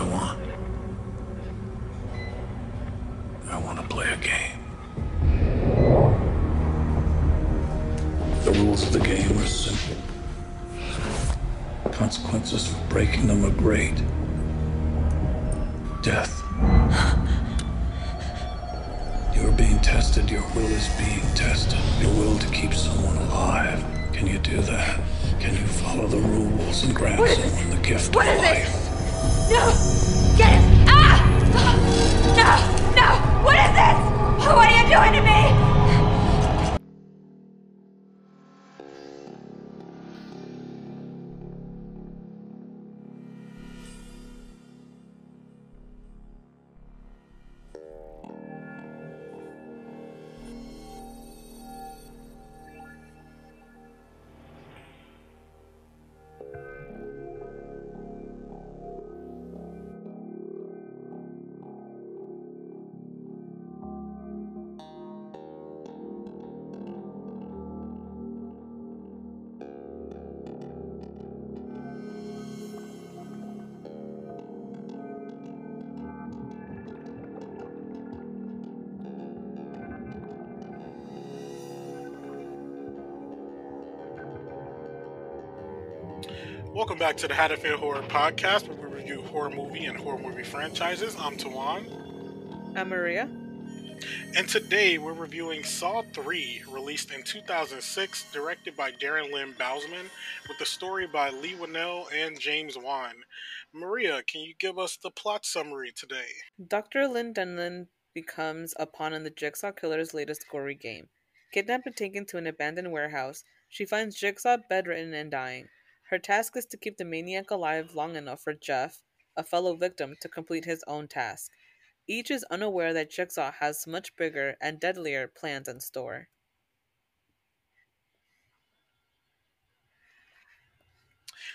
I want? I want to play a game. The rules of the game are simple. Consequences for breaking them are great. Death. You're being tested. Your will is being tested. Your will to keep someone alive. Can you do that? Can you follow the rules and grant someone the gift What of is life? No! Get it! Ah! No! No! What is this? What are you doing to me? Back to the Haddonfield Horror podcast, where we review horror movie and horror movie franchises. I'm Tawan, I'm Maria. and today we're reviewing Saw 3, released in 2006, directed by Darren Lynn Bousman, with the story by Leigh Whannell and James Wan. Maria, can you give us the plot summary today? Dr. Lynn Denlon becomes a pawn in the Jigsaw Killer's latest gory game. Kidnapped and taken to an abandoned warehouse, she finds Jigsaw bedridden and dying. Her task is to keep the maniac alive long enough for Jeff, a fellow victim, to complete his own task. Each is unaware that Jigsaw has much bigger and deadlier plans in store.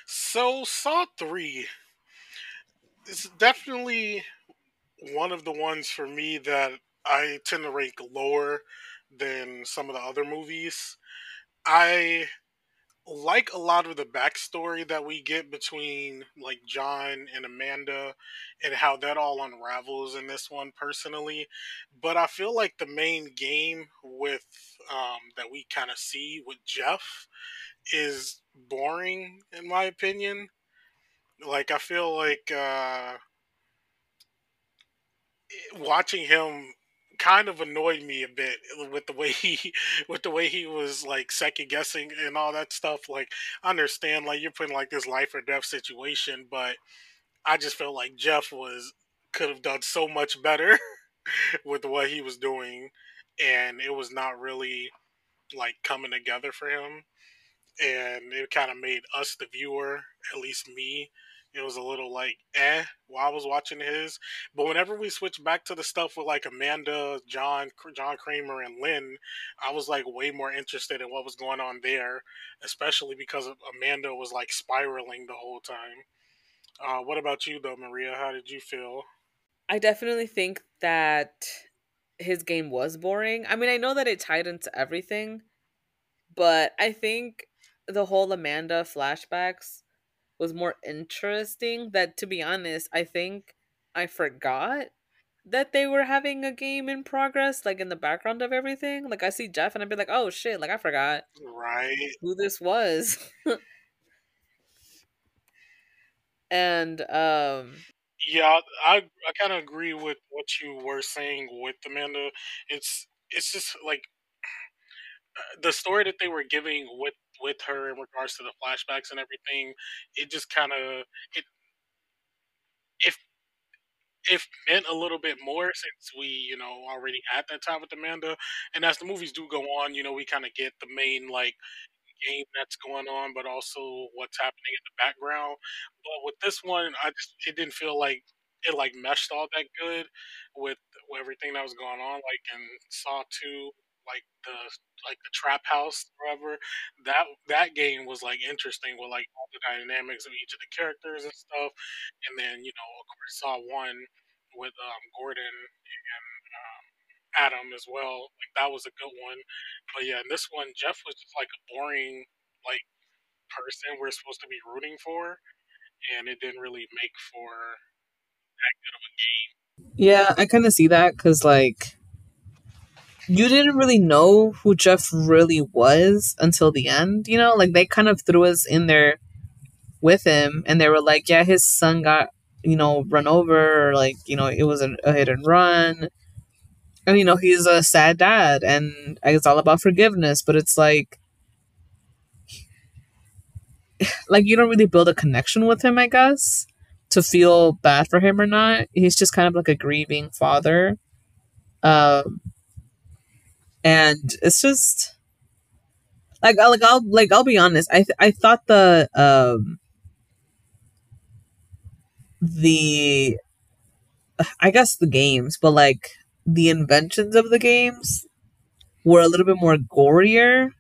So, Saw 3 is definitely one of the ones for me that I tend to rank lower than some of the other movies. I like a lot of the backstory that we get between like John and Amanda and how that all unravels in this one personally. But I feel like the main game with um, that we kind of see with Jeff is boring in my opinion. Like I feel like uh, watching him kind of annoyed me a bit with the way he with the way he was like second guessing and all that stuff like I understand like you're putting like this life or death situation but i just felt like jeff was could have done so much better with what he was doing and it was not really like coming together for him and it kind of made us the viewer at least me it was a little like eh while I was watching his. But whenever we switched back to the stuff with like Amanda, John, John Kramer, and Lynn, I was like way more interested in what was going on there, especially because Amanda was like spiraling the whole time. Uh, what about you though, Maria? How did you feel? I definitely think that his game was boring. I mean, I know that it tied into everything, but I think the whole Amanda flashbacks was more interesting that to be honest i think i forgot that they were having a game in progress like in the background of everything like i see jeff and i'd be like oh shit like i forgot Right. who this was and um Yeah, I I kind of agree with what you were saying with Amanda. It's it's just like the story that they were giving with with her in regards to the flashbacks and everything. It just kind of it if if meant a little bit more since we you know already at that time with Amanda. And as the movies do go on, you know we kind of get the main like game that's going on, but also what's happening in the background. But with this one, I just it didn't feel like it like meshed all that good with, with everything that was going on. Like in Saw Two, like the like the trap house, or whatever. That that game was like interesting with like all the dynamics of each of the characters and stuff. And then you know, of course, Saw One with um, Gordon and um, Adam as well. Like that was a good one. But yeah, in this one, Jeff was just like a boring like person we're supposed to be rooting for, and it didn't really make for that good of a game. Yeah, I kind of see that because like you didn't really know who Jeff really was until the end. You know, like they kind of threw us in there with him, and they were like, "Yeah, his son got you know run over, or like you know it was a, a hit and run." And you know he's a sad dad, and it's all about forgiveness. But it's like like you don't really build a connection with him, I guess, to feel bad for him or not. He's just kind of like a grieving father. Um and it's just like like I'll like I'll be honest. I th- I thought the um the I guess the games, but like the inventions of the games were a little bit more gorier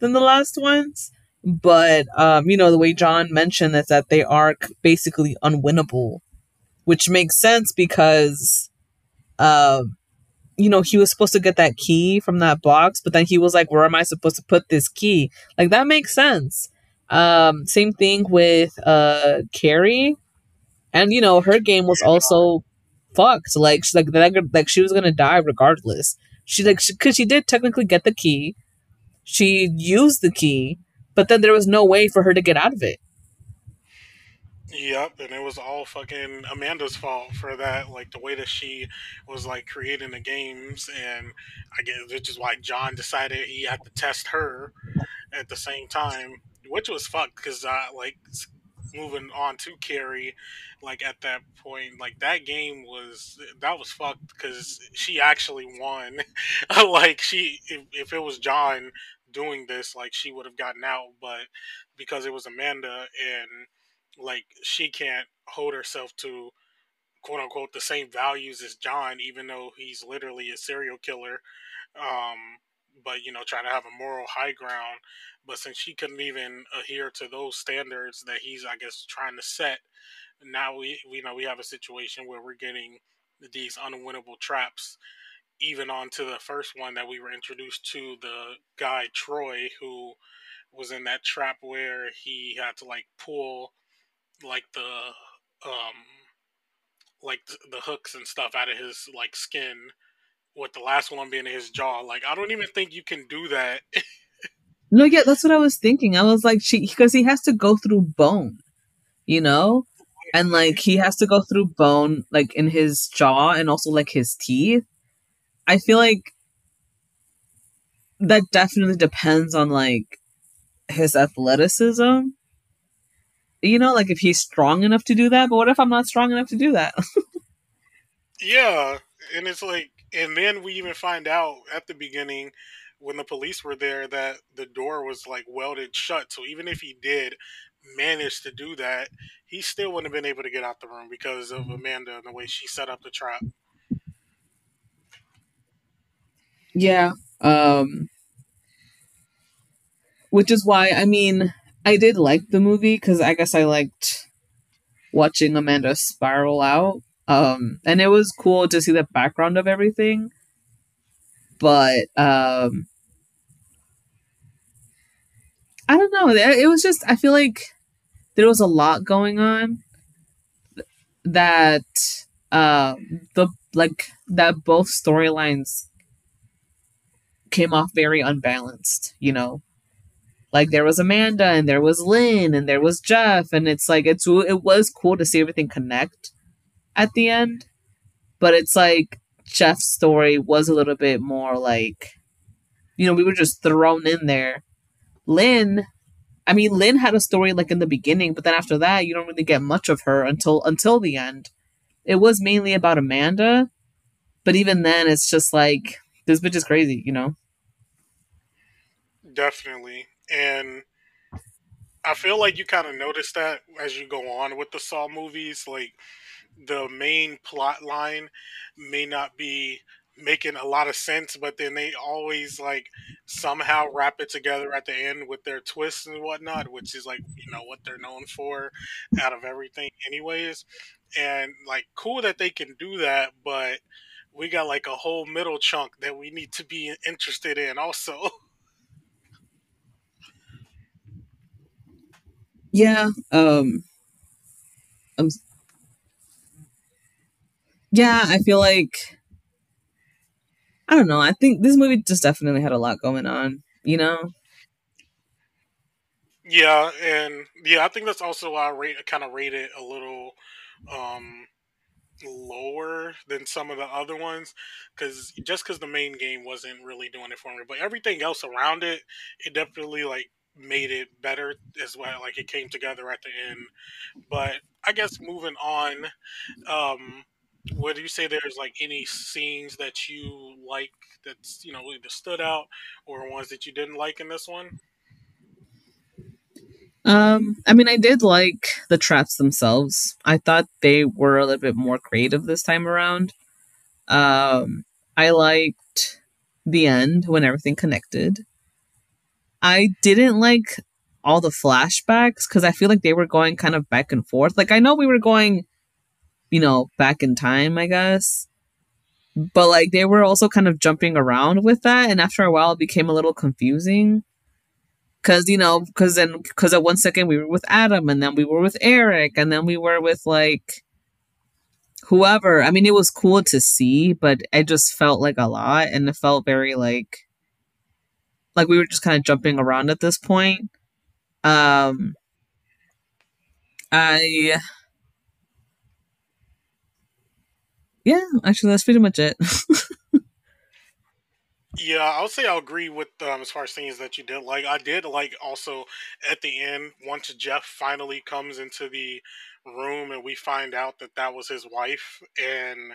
than the last ones but um, you know the way John mentioned is that they are basically unwinnable, which makes sense because, uh, you know, he was supposed to get that key from that box, but then he was like, "Where am I supposed to put this key?" Like that makes sense. Um, same thing with uh Carrie, and you know her game was also fucked. Like she, like that, like she was gonna die regardless. She like because she, she did technically get the key. She used the key but then there was no way for her to get out of it. Yep, and it was all fucking Amanda's fault for that. Like the way that she was like creating the games, and I guess which is why John decided he had to test her at the same time, which was fucked because uh, like moving on to Carrie, like at that point, like that game was that was fucked because she actually won. like she, if, if it was John doing this, like she would have gotten out, but because it was Amanda and like she can't hold herself to quote unquote the same values as John, even though he's literally a serial killer. Um, but you know, trying to have a moral high ground. But since she couldn't even adhere to those standards that he's, I guess, trying to set, now we, we know we have a situation where we're getting these unwinnable traps even on to the first one that we were introduced to the guy Troy who was in that trap where he had to like pull like the um like the, hooks and stuff out of his like skin with the last one being in his jaw. Like i don't even think you can do that. No yeah that's what i was thinking. I was like she because he has to go through bone you know? And like he has to go through bone like in his jaw and also like his teeth. I feel like that definitely depends on like his athleticism. You know, like if he's strong enough to do that, but what if I'm not strong enough to do that? yeah, and it's like and then we even find out at the beginning when the police were there that the door was like welded shut. So even if he did manage to do that, he still wouldn't have been able to get out the room because of Amanda and the way she set up the trap. Yeah. Um which is why I mean I did like the movie cuz I guess I liked watching Amanda spiral out. Um and it was cool to see the background of everything. But um I don't know. It was just I feel like there was a lot going on that uh the like that both storylines came off very unbalanced, you know. Like there was Amanda and there was Lynn and there was Jeff and it's like it's it was cool to see everything connect at the end. But it's like Jeff's story was a little bit more like you know, we were just thrown in there. Lynn I mean Lynn had a story like in the beginning, but then after that you don't really get much of her until until the end. It was mainly about Amanda, but even then it's just like this bitch is crazy, you know? Definitely. And I feel like you kind of notice that as you go on with the Saw movies. Like, the main plot line may not be making a lot of sense, but then they always like somehow wrap it together at the end with their twists and whatnot, which is like you know what they're known for out of everything, anyways. And like cool that they can do that, but we got like a whole middle chunk that we need to be interested in also. Yeah. Um. I'm. yeah, I feel like I don't know. I think this movie just definitely had a lot going on. You know. Yeah, and yeah, I think that's also why I rate kind of rate it a little um lower than some of the other ones because just because the main game wasn't really doing it for me but everything else around it it definitely like made it better as well like it came together at the end but i guess moving on um would you say there's like any scenes that you like that's you know either stood out or ones that you didn't like in this one um, I mean, I did like the traps themselves. I thought they were a little bit more creative this time around. Um, I liked the end when everything connected. I didn't like all the flashbacks because I feel like they were going kind of back and forth. Like, I know we were going, you know, back in time, I guess. But like they were also kind of jumping around with that, and after a while, it became a little confusing because you know because then because at one second we were with adam and then we were with eric and then we were with like whoever i mean it was cool to see but it just felt like a lot and it felt very like like we were just kind of jumping around at this point um i yeah actually that's pretty much it Yeah, I would say I'll agree with um, as far as things that you did like. I did like also at the end once Jeff finally comes into the room and we find out that that was his wife and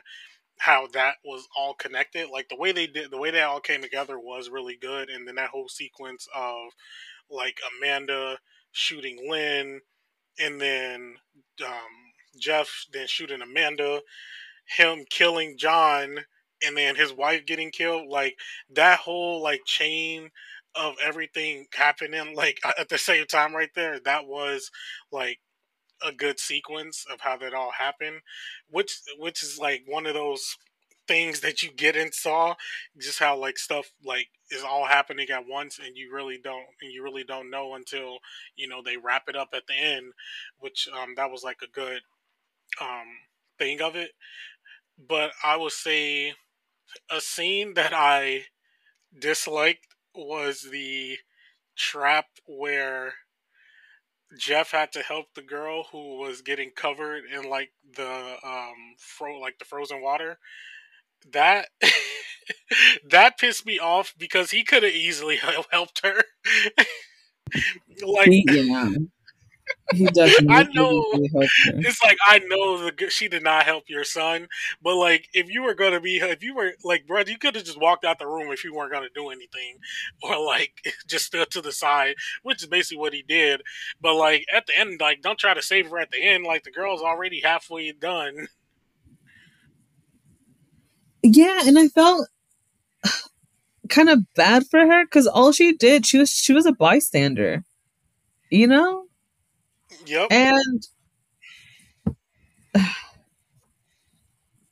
how that was all connected. Like the way they did, the way they all came together was really good. And then that whole sequence of like Amanda shooting Lynn and then um, Jeff then shooting Amanda, him killing John and then his wife getting killed like that whole like chain of everything happening like at the same time right there that was like a good sequence of how that all happened which which is like one of those things that you get in saw just how like stuff like is all happening at once and you really don't and you really don't know until you know they wrap it up at the end which um that was like a good um thing of it. But i would say a scene that I disliked was the trap where Jeff had to help the girl who was getting covered in like the um fro like the frozen water. That that pissed me off because he could have easily helped her. like yeah. He definitely. I know. It's like I know the she did not help your son, but like if you were gonna be, if you were like, bro, you could have just walked out the room if you weren't gonna do anything, or like just stood to the side, which is basically what he did. But like at the end, like don't try to save her at the end. Like the girl's already halfway done. Yeah, and I felt kind of bad for her because all she did, she was she was a bystander. You know, Yep. And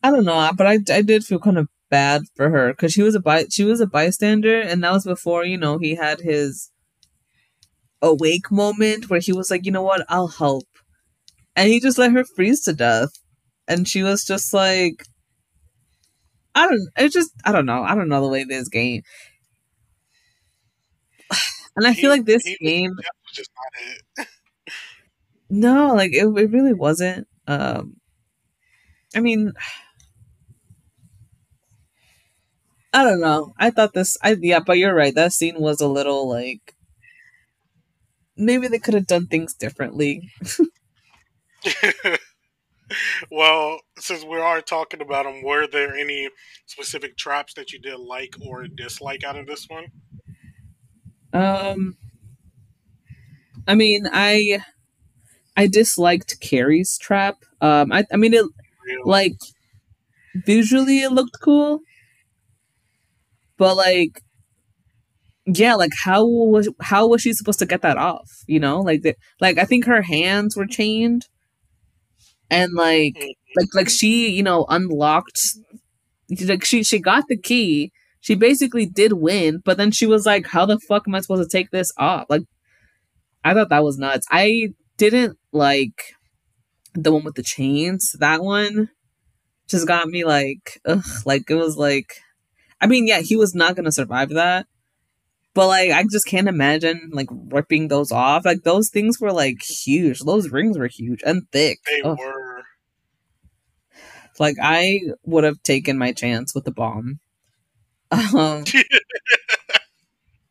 I don't know, but I, I did feel kind of bad for her because she was a by, she was a bystander, and that was before you know he had his awake moment where he was like, you know what, I'll help, and he just let her freeze to death, and she was just like, I don't, it's just I don't know, I don't know the way this game, and I he, feel like this game. just not it. No, like it, it really wasn't. Um, I mean, I don't know. I thought this. I yeah, but you're right. That scene was a little like maybe they could have done things differently. well, since we are talking about them, were there any specific traps that you did like or dislike out of this one? Um, I mean, I I disliked Carrie's trap. Um, I, I mean, it like visually it looked cool, but like, yeah, like how was how was she supposed to get that off? You know, like the, like I think her hands were chained, and like mm-hmm. like like she you know unlocked like she she got the key. She basically did win, but then she was like, "How the fuck am I supposed to take this off?" Like, I thought that was nuts. I didn't like the one with the chains. That one, just got me like, ugh, like it was like, I mean, yeah, he was not gonna survive that, but like, I just can't imagine like ripping those off. Like those things were like huge. Those rings were huge and thick. They Ugh. were. Like I would have taken my chance with the bomb. Um,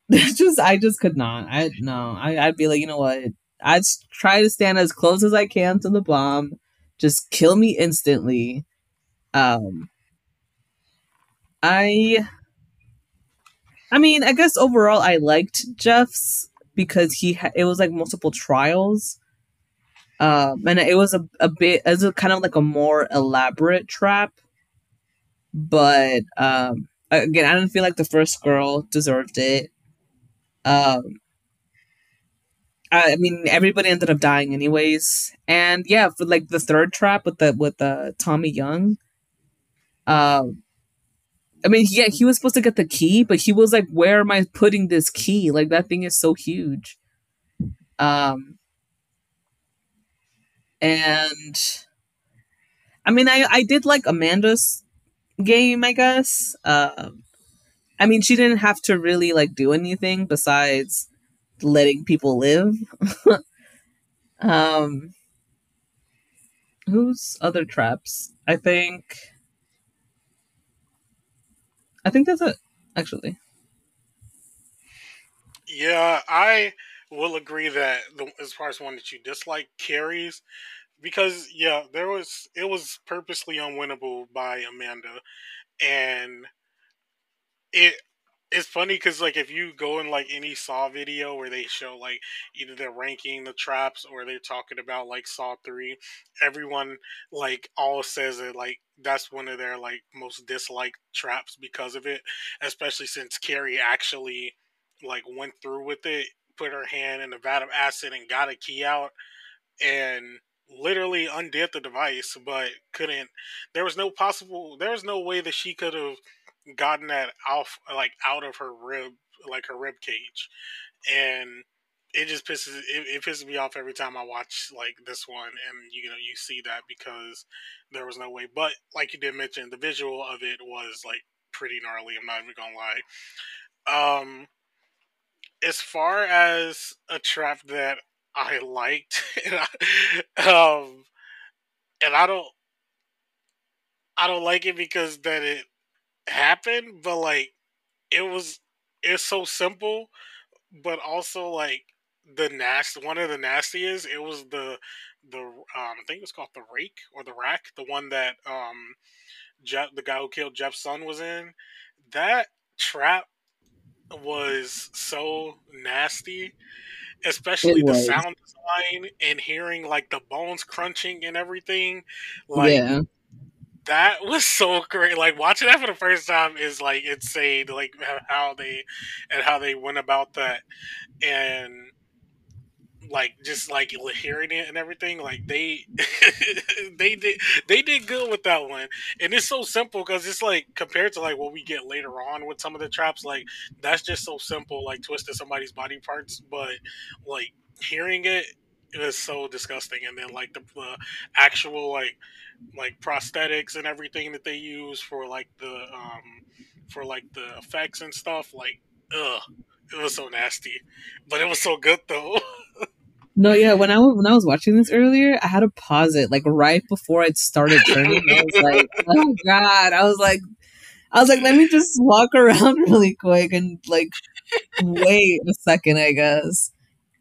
just I just could not. I no. I I'd be like, you know what? I'd try to stand as close as I can to the bomb. Just kill me instantly. Um, I. I mean, I guess overall I liked Jeff's because he ha- it was like multiple trials. Um, and it was a, a bit as a kind of like a more elaborate trap. But um again, I didn't feel like the first girl deserved it. Um I mean everybody ended up dying anyways. And yeah, for like the third trap with the with the Tommy Young. Um I mean, yeah, he was supposed to get the key, but he was like, "Where am I putting this key? Like that thing is so huge." Um, and I mean, I I did like Amanda's game, I guess. Um, I mean, she didn't have to really like do anything besides letting people live. um, whose other traps? I think. I think that's it. Actually, Yeah, I will agree that the, as far as one that you dislike carries because yeah, there was it was purposely unwinnable by Amanda, and it it's funny because like if you go in like any Saw video where they show like either they're ranking the traps or they're talking about like Saw three, everyone like all says that like that's one of their like most disliked traps because of it, especially since Carrie actually like went through with it, put her hand in a vat of acid and got a key out and literally undid the device, but couldn't. There was no possible. There was no way that she could have gotten that off, like out of her rib, like her rib cage, and it just pisses it, it pisses me off every time I watch like this one, and you know you see that because there was no way. But like you did mention, the visual of it was like pretty gnarly. I'm not even gonna lie. Um, as far as a trap that I liked, and I, um, and I don't, I don't like it because that it happened, but like it was, it's so simple, but also like the nast, one of the nastiest. It was the the um, I think it was called the rake or the rack, the one that um, Jeff, the guy who killed Jeff's son, was in. That trap was so nasty especially the sound design and hearing like the bones crunching and everything like yeah, that was so great like watching that for the first time is like insane like how they and how they went about that. And like just like hearing it and everything like they they did they did good with that one. And it's so simple because it's like compared to like what we get later on with some of the traps like that's just so simple like twisting somebody's body parts. But like hearing it it was so disgusting. And then like the, the actual like like prosthetics and everything that they use for like the um for like the effects and stuff like ugh it was so nasty but it was so good though no, yeah. When I was when I was watching this earlier, I had to pause it like right before it started turning. I was like, oh god! I was like, I was like, let me just walk around really quick and like wait a second, I guess.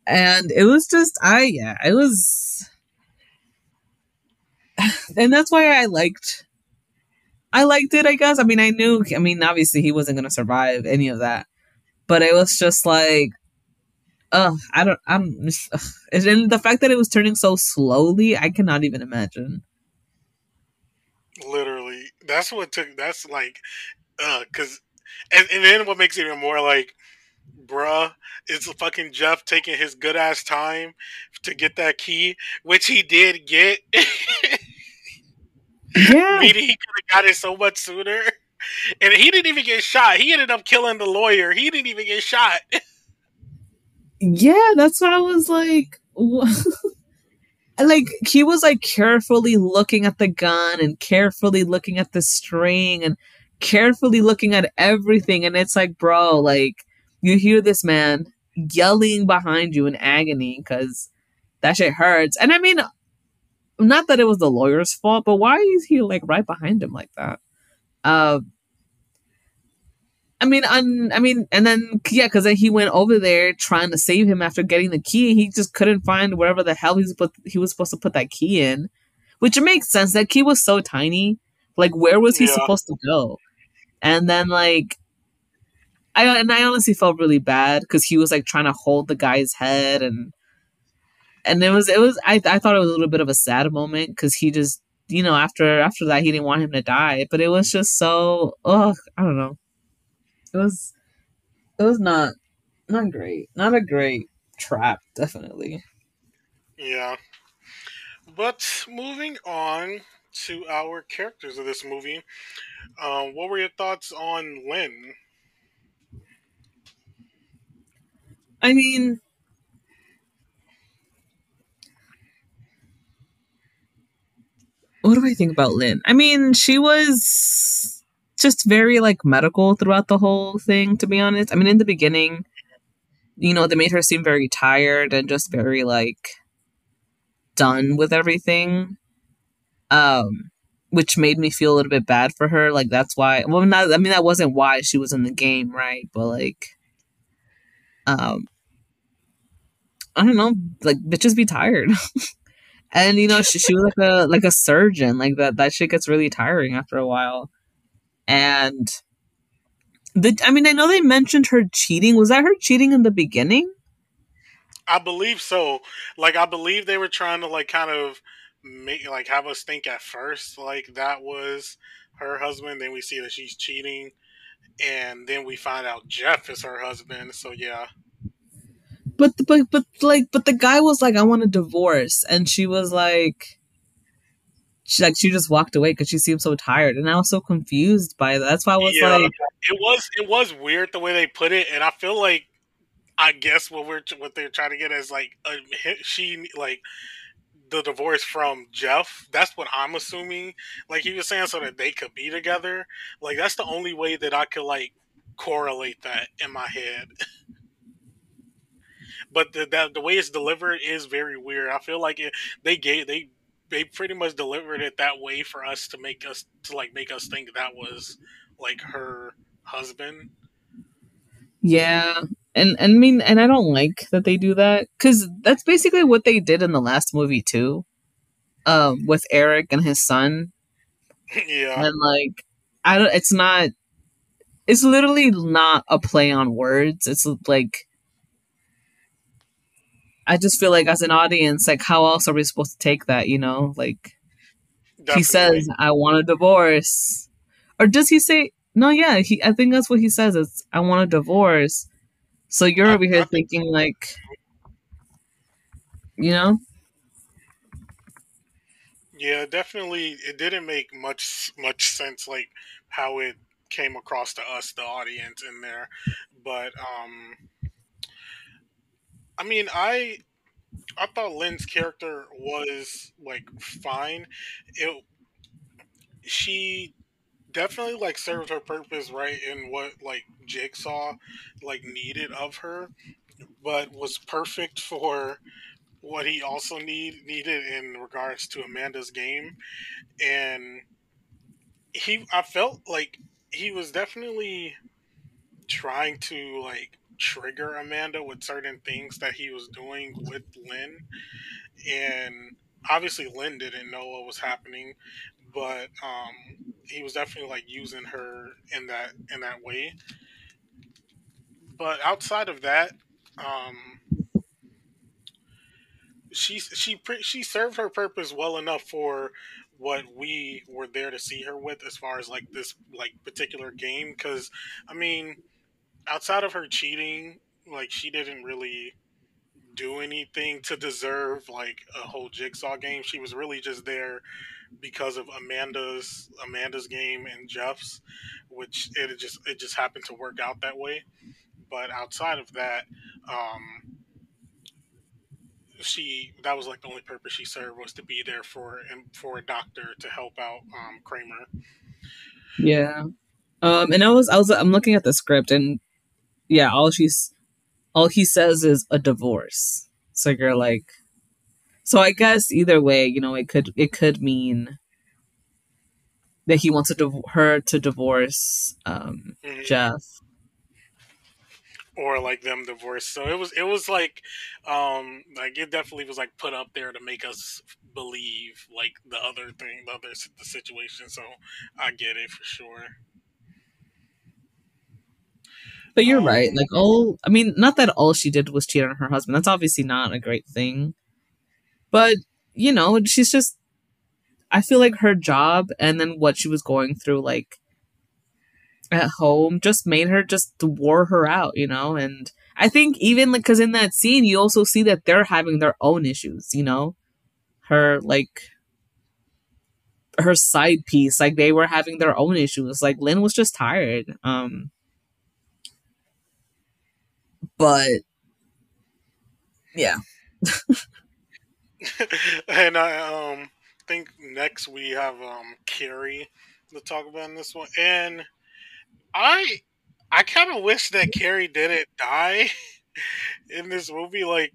And it was just, I yeah, it was, and that's why I liked. I liked it, I guess. I mean, I knew. I mean, obviously, he wasn't gonna survive any of that, but it was just like Ugh, I don't. I'm. Just. And the fact that it was turning so slowly, I cannot even imagine. Literally, that's what took. That's like, uh, cause, and, and then what makes it even more like, bruh, is fucking Jeff taking his good ass time to get that key, which he did get. Yeah, Meaning he could have got it so much sooner, and he didn't even get shot. He ended up killing the lawyer. He didn't even get shot. yeah. That's why I was like, like he was like carefully looking at the gun and carefully looking at the string and carefully looking at everything and it's like bro like you hear this man yelling behind you in agony because that shit hurts and i mean not that it was the lawyer's fault but why is he like right behind him like that uh I mean, un, I mean, and then yeah, because then he went over there trying to save him after getting the key. He just couldn't find wherever the hell he was put, he was supposed to put that key in, which makes sense. That key was so tiny. Like, where was he yeah. supposed to go? And then like, I and I honestly felt really bad because he was like trying to hold the guy's head and and it was it was I I thought it was a little bit of a sad moment because he just you know after after that he didn't want him to die, but it was just so ugh I don't know it was it was not not great. Not a great trap, definitely. Yeah. But moving on to our characters of this movie, um, what were your thoughts on Lynn? I mean, what do I think about Lynn? I mean, she was just very like medical throughout the whole thing, to be honest. I mean, in the beginning, you know, they made her seem very tired and just very like done with everything. Um, which made me feel a little bit bad for her. Like that's why well not I mean that wasn't why she was in the game, right? But like um I don't know, like bitches be tired. and you know, she, she was like a like a surgeon. Like that that shit gets really tiring after a while and the I mean I know they mentioned her cheating. Was that her cheating in the beginning? I believe so. Like I believe they were trying to like kind of make like have us think at first like that was her husband. Then we see that she's cheating, and then we find out Jeff is her husband. So yeah. But but but like but the guy was like I want a divorce, and she was like she like she just walked away because she seemed so tired, and I was so confused by that. That's why I was yeah, like, it was it was weird the way they put it, and I feel like I guess what we're what they're trying to get is like a, she like the divorce from Jeff. That's what I'm assuming. Like he was saying, so that they could be together. Like that's the only way that I could like correlate that in my head. but the that, the way it's delivered is very weird. I feel like it, they gave they they pretty much delivered it that way for us to make us to like make us think that was like her husband. Yeah. And, and I mean, and I don't like that they do that because that's basically what they did in the last movie too, um, with Eric and his son. Yeah, and like, I don't. It's not. It's literally not a play on words. It's like I just feel like as an audience, like how else are we supposed to take that? You know, like Definitely. he says, "I want a divorce," or does he say? No, yeah, he. I think that's what he says. It's I want a divorce. So you're over here thinking like, you know. Yeah, definitely. It didn't make much much sense, like how it came across to us, the audience, in there. But um, I mean, I I thought Lynn's character was like fine. It she definitely like served her purpose right in what like Jigsaw like needed of her, but was perfect for what he also need needed in regards to Amanda's game, and he I felt like he was definitely trying to like trigger Amanda with certain things that he was doing with Lynn. And obviously Lynn didn't know what was happening, but um, he was definitely like using her in that in that way. But outside of that, um, she she she served her purpose well enough for what we were there to see her with as far as like this like particular game because i mean outside of her cheating, like she didn't really do anything to deserve like a whole jigsaw game. She was really just there because of Amanda's Amanda's game and Jeff's, which it just it just happened to work out that way. But outside of that, um, she that was like the only purpose she served was to be there for and for a doctor to help out um, Kramer. Yeah. Um, and I was I was I'm looking at the script and yeah, all she's all he says is a divorce. So you're like so I guess either way, you know, it could it could mean that he wants to div- her to divorce um, Mhm. Jeff. or like them divorced. So it was it was like um like it definitely was like put up there to make us believe like the other thing, the other the situation. So I get it for sure. But you're Um, right. Like all I mean, not that all she did was cheat on her husband. That's obviously not a great thing. But, you know, she's just I feel like her job and then what she was going through like at home just made her just wore her out, you know? And I think even like cuz in that scene you also see that they're having their own issues, you know? Her like her side piece like they were having their own issues. Like Lynn was just tired. Um but yeah. and I um think next we have um Carrie to talk about in this one. And I I kind of wish that Carrie didn't die in this movie. Like,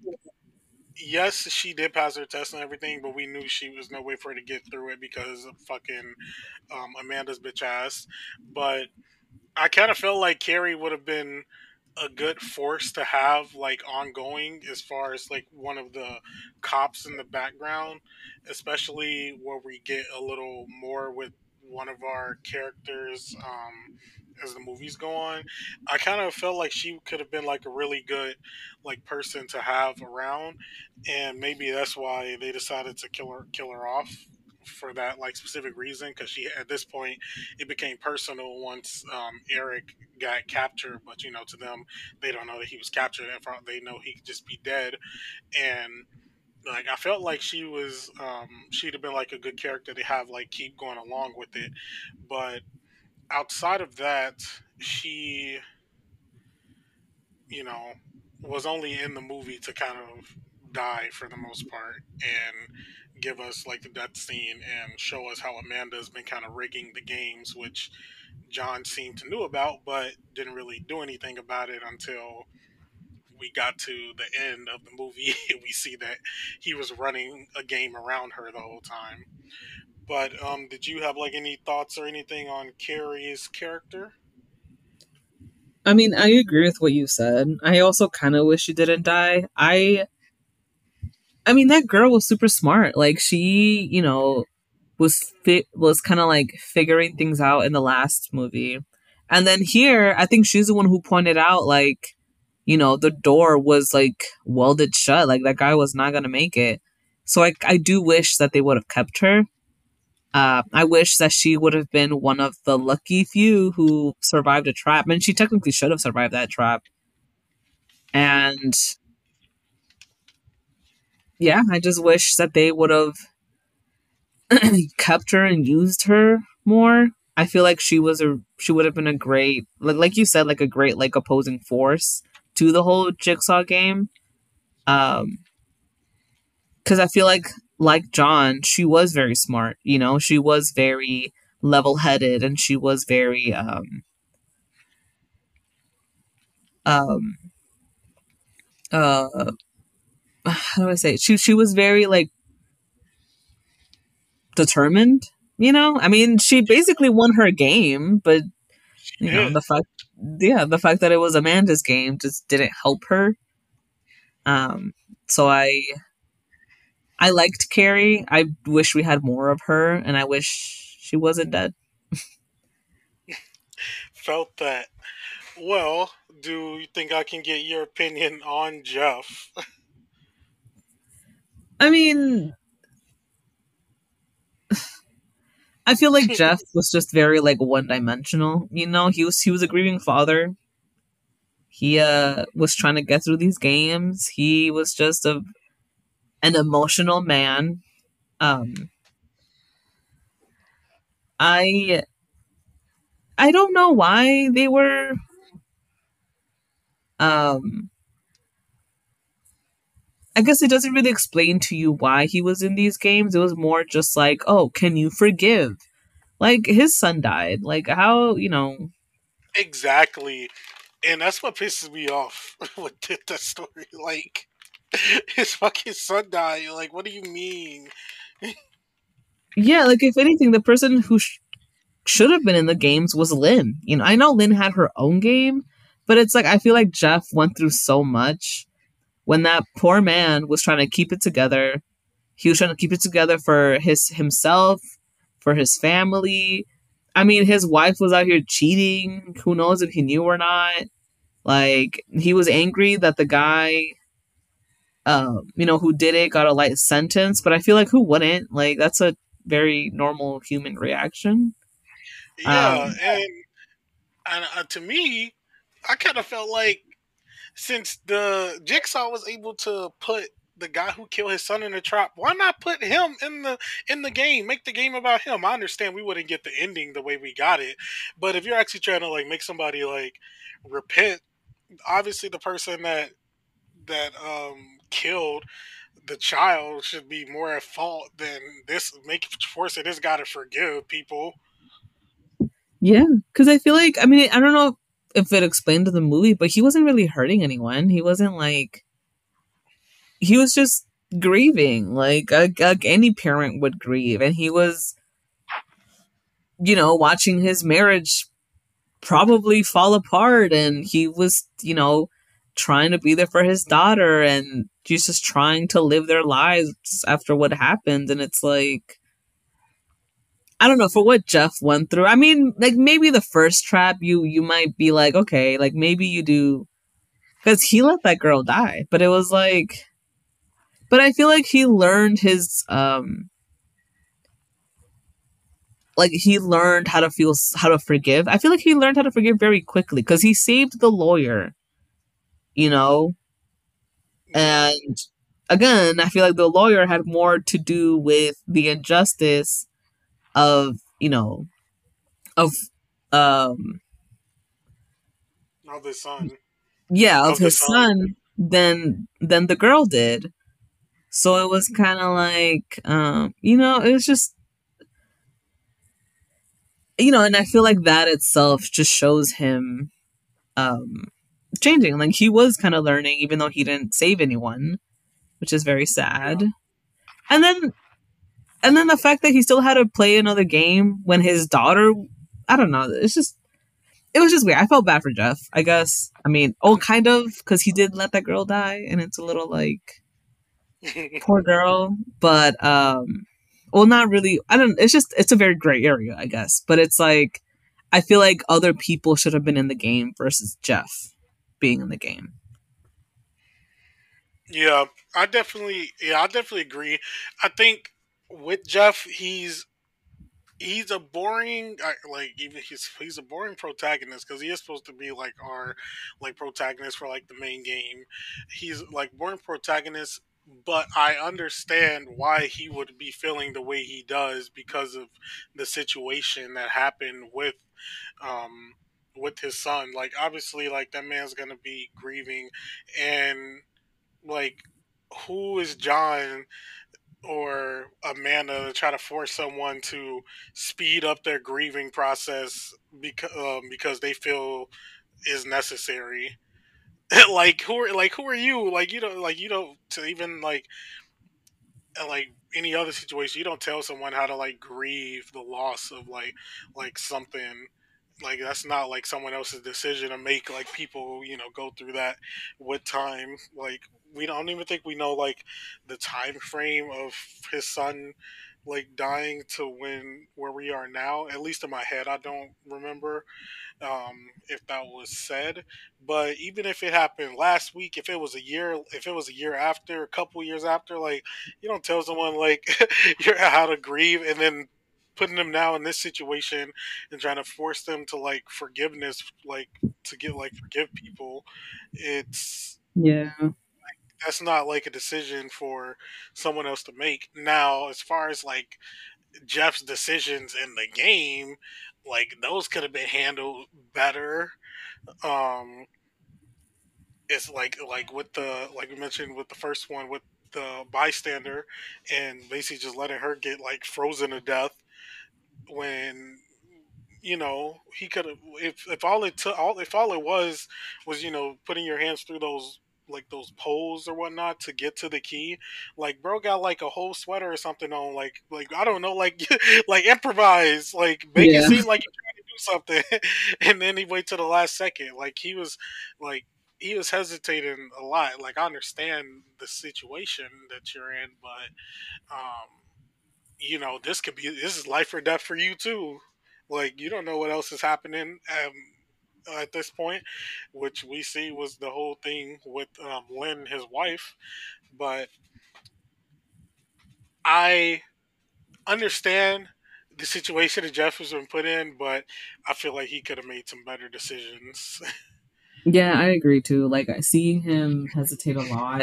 yes, she did pass her test and everything, but we knew she was no way for her to get through it because of fucking um, Amanda's bitch ass. But I kind of felt like Carrie would have been a good force to have like ongoing as far as like one of the cops in the background especially where we get a little more with one of our characters um as the movies go on. I kind of felt like she could have been like a really good like person to have around and maybe that's why they decided to kill her kill her off for that like specific reason because she at this point it became personal once um, Eric got captured. But you know, to them, they don't know that he was captured. They know he could just be dead. And like, I felt like she was, um, she'd have been like a good character to have like keep going along with it. But outside of that, she, you know, was only in the movie to kind of die for the most part and give us like the death scene and show us how Amanda's been kind of rigging the games, which John seemed to knew about, but didn't really do anything about it until we got to the end of the movie. we see that he was running a game around her the whole time. But um, did you have like any thoughts or anything on Carrie's character? I mean, I agree with what you said. I also kind of wish she didn't die. I I mean, that girl was super smart. Like she, you know, was fit was kind of like figuring things out in the last movie. And then here, I think she's the one who pointed out like, you know, the door was like welded shut. Like that guy was not to make it. So I I do wish that they would have kept her. Uh, I wish that she would have been one of the lucky few who survived a trap. And she technically should have survived that trap. And yeah, I just wish that they would have kept her and used her more. I feel like she was a she would have been a great like like you said like a great like opposing force to the whole jigsaw game. Um cuz I feel like like John, she was very smart, you know, she was very level-headed and she was very um um uh how do I say it? she she was very like determined you know i mean she basically won her game but you know the fact yeah the fact that it was amanda's game just didn't help her um so i i liked carrie i wish we had more of her and i wish she wasn't dead Felt that. Well, do you think I can get your opinion on Jeff? i mean i feel like jeff was just very like one-dimensional you know? He was he was a grieving father. He uh was trying to get through these games. He was just a an emotional man. Um i i don't know why they were um I guess it doesn't really explain to you why he was in these games. It was more just like, oh, can you forgive? Like his son died. Like how you know? Exactly, and that's what pisses me off with the story. Like his fucking son died. Like, what do you mean? yeah, like if anything, the person who sh- should have been in the games was Lynn. You know, I know Lynn had her own game, but it's like I feel like Jeff went through so much when that poor man was trying to keep it together. He was trying to keep it together for his himself, for his family. I mean, his wife was out here cheating. Who knows if he knew or not? Like he was angry that the guy um, you know, who did it got a light sentence, but I feel like who wouldn't? Like that's a very normal human reaction. Yeah, um, and and uh, to me, I kind of felt like since the Jigsaw was able to put the guy who killed his son in the trap, why not put him in the in the game? Make the game about him. I understand we wouldn't get the ending the way we got it, but if you're actually trying to like make somebody like repent, obviously the person that that um killed the child should be more at fault than this make forcing this guy to forgive people. Yeah, because I feel like I mean I don't know if it explained the movie, but he wasn't really hurting anyone. He wasn't like he was just grieving. Like, like, like any parent would grieve, and he was, you know, watching his marriage probably fall apart, and he was, you know, trying to be there for his daughter and just trying to live their lives after what happened. And it's like I don't know for what Jeff went through. I mean, like maybe the first trap you you might be like, okay, like maybe you do cuz he let that girl die, but it was like but I feel like he learned his um like he learned how to feel how to forgive. I feel like he learned how to forgive very quickly cuz he saved the lawyer you know? And again, I feel like the lawyer had more to do with the injustice of, you know, of um of his son. Yeah, of, of his son. son than than the girl did. So it was kind of like um, you know, it was just you know, and I feel like that itself just shows him um changing. Like he was kind of learning, even though he didn't save anyone, which is very sad. And then, and then the fact that he still had to play another game when his daughter, I don't know, it's just, it was just weird. I felt bad for Jeff. I guess. I mean, oh, kind of, because he did let that girl die, and it's a little like, poor girl. But um, well, not really. I don't. It's just, it's a very gray area, I guess. But it's like, I feel like other people should have been in the game versus Jeff being in the game. Yeah, I definitely yeah, I definitely agree. I think with Jeff, he's he's a boring like even he's he's a boring protagonist because he is supposed to be like our like protagonist for like the main game. He's like boring protagonist, but I understand why he would be feeling the way he does because of the situation that happened with um with his son. Like obviously, like that man's gonna be grieving, and like who is John or Amanda to try to force someone to speed up their grieving process because um, because they feel is necessary. like who are like who are you? Like you know like you don't to even like like any other situation you don't tell someone how to like grieve the loss of like like something like that's not like someone else's decision to make like people you know go through that with time. Like we don't even think we know like the time frame of his son like dying to when where we are now. At least in my head i don't remember um, if that was said. But even if it happened last week if it was a year if it was a year after a couple years after like you don't tell someone like you're how to grieve and then putting them now in this situation and trying to force them to like forgiveness, like to get like forgive people, it's yeah. that's not like a decision for someone else to make. Now, as far as like Jeff's decisions in the game, like those could have been handled better. Um, it's like like with the like we mentioned with the first one with the bystander and basically just letting her get like frozen to death when you know he could have if if all it took all if all it was was you know putting your hands through those like those poles or whatnot to get to the key. Like bro got like a whole sweater or something on. Like like I don't know. Like like improvise. Like make Yeah. it seem like you're trying to do something, and then he wait to the last second. Like he was like he was hesitating a lot. Like I understand the situation that you're in, but um, you know this could be this is life or death for you too. Like you don't know what else is happening. Um, at this point, which we see was the whole thing with um, Lynn, his wife. But I understand the situation that Jeff has been put in, but I feel like he could have made some better decisions. Yeah, I agree too. Like seeing him hesitate a lot,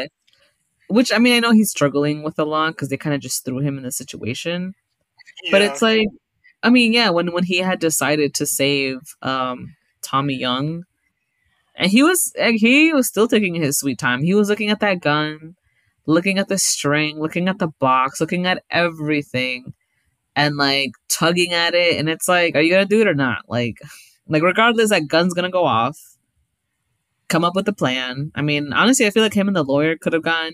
which I mean, I know he's struggling with a lot because they kind of just threw him in the situation. But it's like, I mean, yeah, when when he had decided to save um Tommy Young, and he was like, he was still taking his sweet time. He was looking at that gun, looking at the string, looking at the box, looking at everything, and like tugging at it. And it's like, are you gonna do it or not? Like, like regardless, that gun's gonna go off. Come up with a plan. I mean, honestly, I feel like him and the lawyer could have gone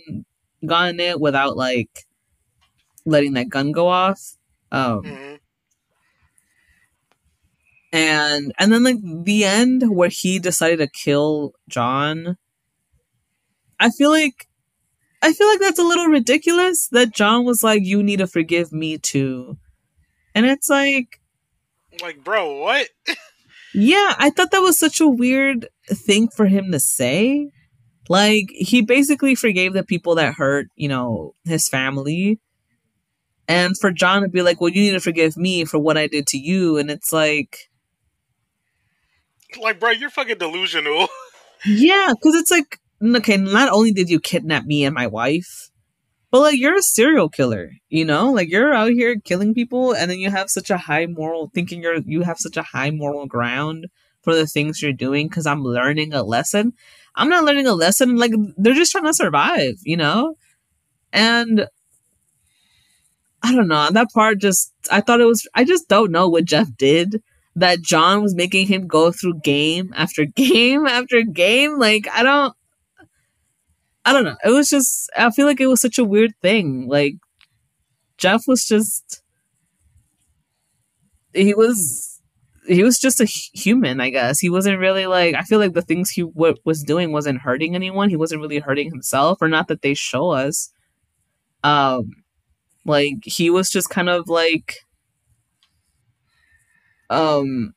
gotten it without like letting that gun go off. Um, Mhm. and and then like the end where he decided to kill John. I feel like I feel like that's a little ridiculous that John was like, "You need to forgive me too," and it's like, Like, bro, what? yeah, I thought that was such a weird thing for him to say. Like he basically forgave the people that hurt, you know, his family. And for John to be like, "Well, you need to forgive me for what I did to you," and it's like, Like, bro, you're fucking delusional. Yeah, because it's like, okay, not only did you kidnap me and my wife, but like you're a serial killer, you know? Like you're out here killing people, and then you have such a high moral thinking you're you have such a high moral ground for the things you're doing. Because I'm learning a lesson. I'm not learning a lesson. Like they're just trying to survive, you know? And I don't know. That part just I thought it was. I just don't know what Jeff did that John was making him go through game after game after game. Like I don't I don't know. It was just I feel like it was such a weird thing. Like Jeff was just he was he was just a human, I guess. He wasn't really like I feel like the things he w- was doing wasn't hurting anyone. He wasn't really hurting himself or not that they show us. Um like he was just kind of like um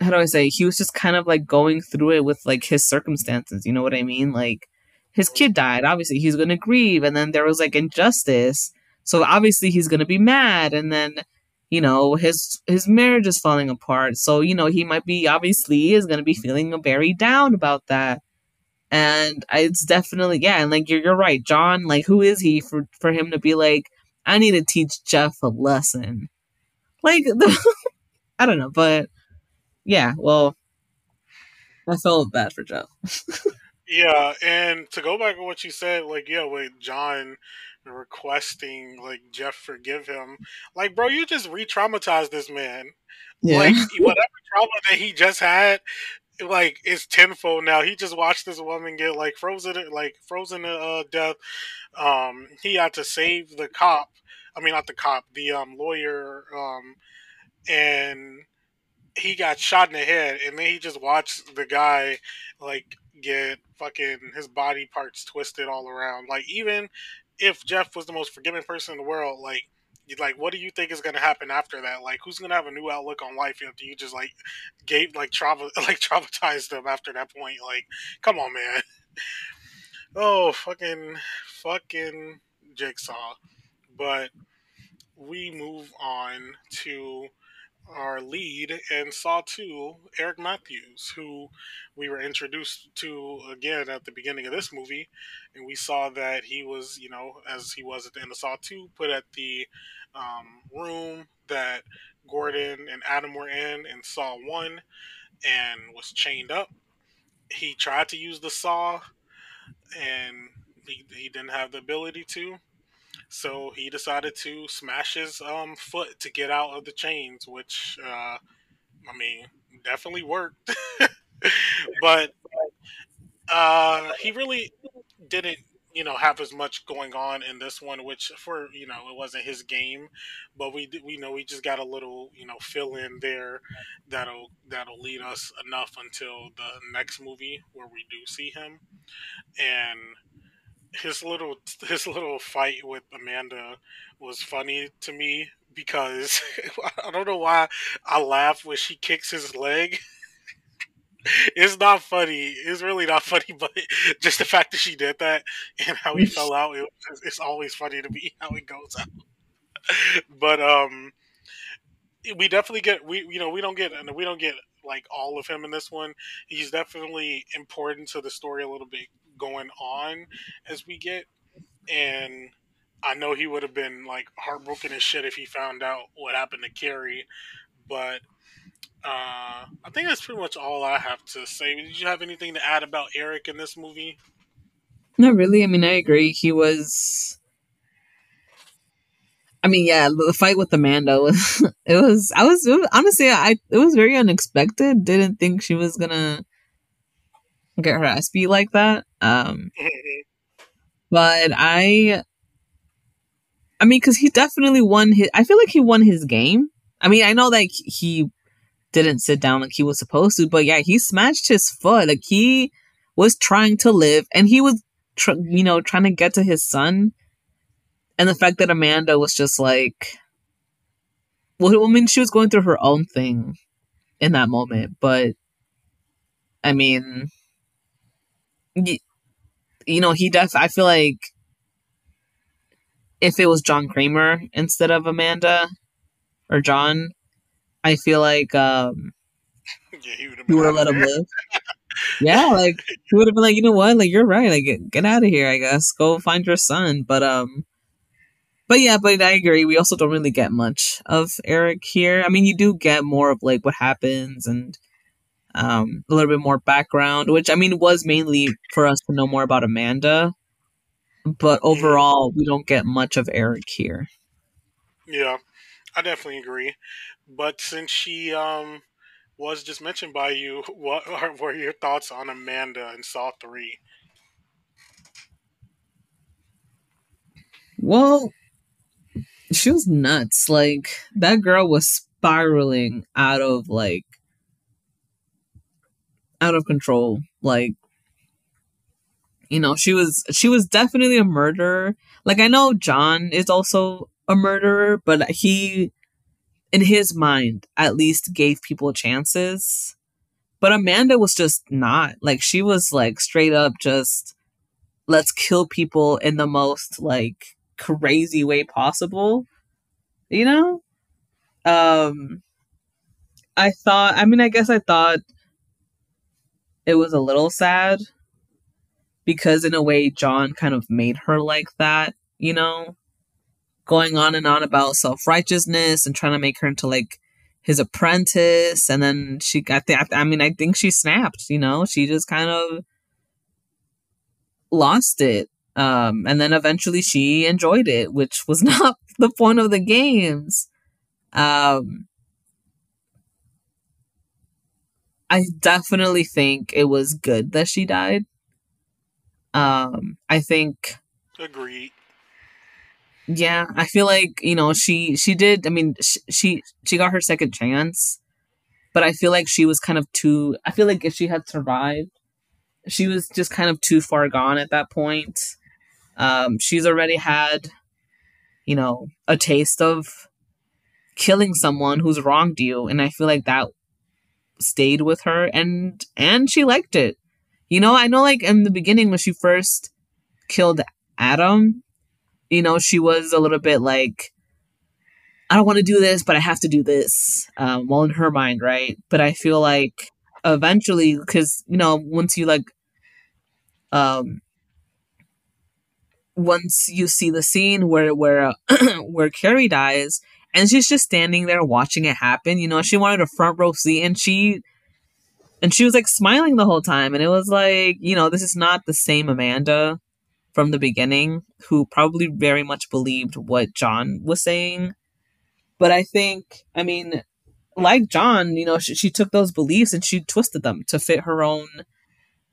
how do I say he was just kind of like going through it with like his circumstances, you know what I mean? Like his kid died, obviously he's gonna grieve, and then there was like injustice. So obviously he's gonna be mad, and then you know his his marriage is falling apart. So you know he might be obviously is gonna be feeling very down about that. And it's definitely yeah, and like you're you're right, John. Like who is he for for him to be like I need to teach Jeff a lesson? Like the, I don't know, but yeah, well, I felt bad for Jeff. Yeah, and to go back to what you said, like, yeah, with John requesting, like, Jeff forgive him, like, bro, you just re traumatized this man. Like, whatever trauma that he just had, like, is tenfold now. He just watched this woman get, like, frozen, like, frozen to uh, death. Um, he had to save the cop. I mean, not the cop, the um, lawyer, um, and he got shot in the head, and then he just watched the guy like get fucking his body parts twisted all around. Like even if Jeff was the most forgiving person in the world, like like what do you think is gonna happen after that? Like who's gonna have a new outlook on life after you just like gave like trauma like traumatized them after that point? Like, come on, man. Oh, fucking fucking jigsaw. But we move on to our lead in Saw 2, Eric Matthews, who we were introduced to again at the beginning of this movie. And we saw that he was, you know, as he was at the end of Saw 2, put at the um, room that Gordon and Adam were in in Saw 1 and was chained up. he tried to use the saw, and he, he didn't have the ability to. So he decided to smash his um, foot to get out of the chains, which uh, I mean definitely worked. but uh, he really didn't you know have as much going on in this one which for you know it wasn't his game but we we know we just got a little you know fill in there that'll that'll lead us enough until the next movie where we do see him and his little his little fight with Amanda was funny to me because I don't know why I laugh when she kicks his leg it's not funny. It's really not funny, but just the fact that she did that and how he fell out, it, it's always funny to me how it goes out. but um, we definitely get we you know we don't get and we don't get like all of him in this one. He's definitely important to the story a little bit going on as we get, and I know he would have been like heartbroken as shit if he found out what happened to Kerry, but uh, I think that's pretty much all I have to say. Did you have anything to add about Eric in this movie? Not really. I mean, I agree. He was. I mean, yeah, the fight with Amanda was. It was. I was, was honestly. I. It was very unexpected. Didn't think she was gonna get her ass beat like that. Um, but I. I mean, because he definitely won his. I feel like he won his game. I mean, I know that he didn't sit down like he was supposed to. But yeah, he smashed his foot. Like he was trying to live and he was, tr- you know, trying to get to his son. And the fact that Amanda was just like, well, I mean, she was going through her own thing in that moment. But I mean, you, you know, he def, I feel like if it was John Kramer instead of Amanda or John, I feel like um yeah, he would have let him live. yeah, like he would have been like, you know what, like you're right, like get, get out of here, I guess. Go find your son. But um but yeah, but I agree. We also don't really get much of Eric here. I mean, you do get more of like what happens and um a little bit more background, which I mean was mainly for us to know more about Amanda. But overall, we don't get much of Eric here. Yeah, I definitely agree. But since she um, was just mentioned by you, what are, were your thoughts on Amanda in Saw 3? Well, she was nuts. Like, that girl was spiraling out of, like, out of control. Like, you know, she was she was definitely a murderer. Like I know John is also a murderer, but he in his mind, at least gave people chances. But Amanda was just not. Like, she was like straight up just, let's kill people in the most like crazy way possible. You know? Um, I thought, I mean, I guess I thought it was a little sad because in a way, John kind of made her like that, you know? going on and on about self righteousness and trying to make her into like his apprentice. And then she got the, I mean, I think she snapped, you know, she just kind of lost it. Um, and then eventually she enjoyed it, which was not the point of the games. Um, I definitely think it was good that she died. Um, I think. Agreed yeah i feel like you know she she did i mean she she got her second chance but i feel like she was kind of too i feel like if she had survived she was just kind of too far gone at that point um she's already had you know a taste of killing someone who's wronged you and i feel like that stayed with her and and she liked it you know i know like in the beginning when she first killed adam you know, she was a little bit like, I don't want to do this, but I have to do this. Um, well, in her mind, right? But I feel like eventually, because you know, once you like, um, once you see the scene where where where Kerry dies, and she's just standing there watching it happen. You know, she wanted a front row seat, and she and she was like smiling the whole time and it was like you know this is not the same amanda from the beginning who probably very much believed what john was saying but i think i mean like john you know she, she took those beliefs and she twisted them to fit her own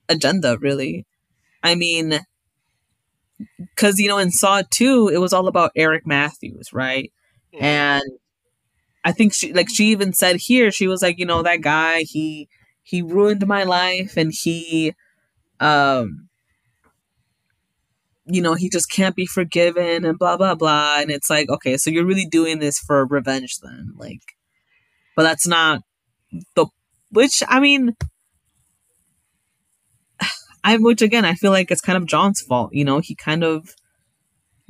agenda really i mean because you know in saw 2 it was all about eric matthews right. And i think she like she even said here she was like you know that guy he he ruined my life and he um you know he just can't be forgiven and blah blah blah. And it's like okay so you're really doing this for revenge then like but that's not the which i mean i which again i feel like it's kind of john's fault you know? He kind of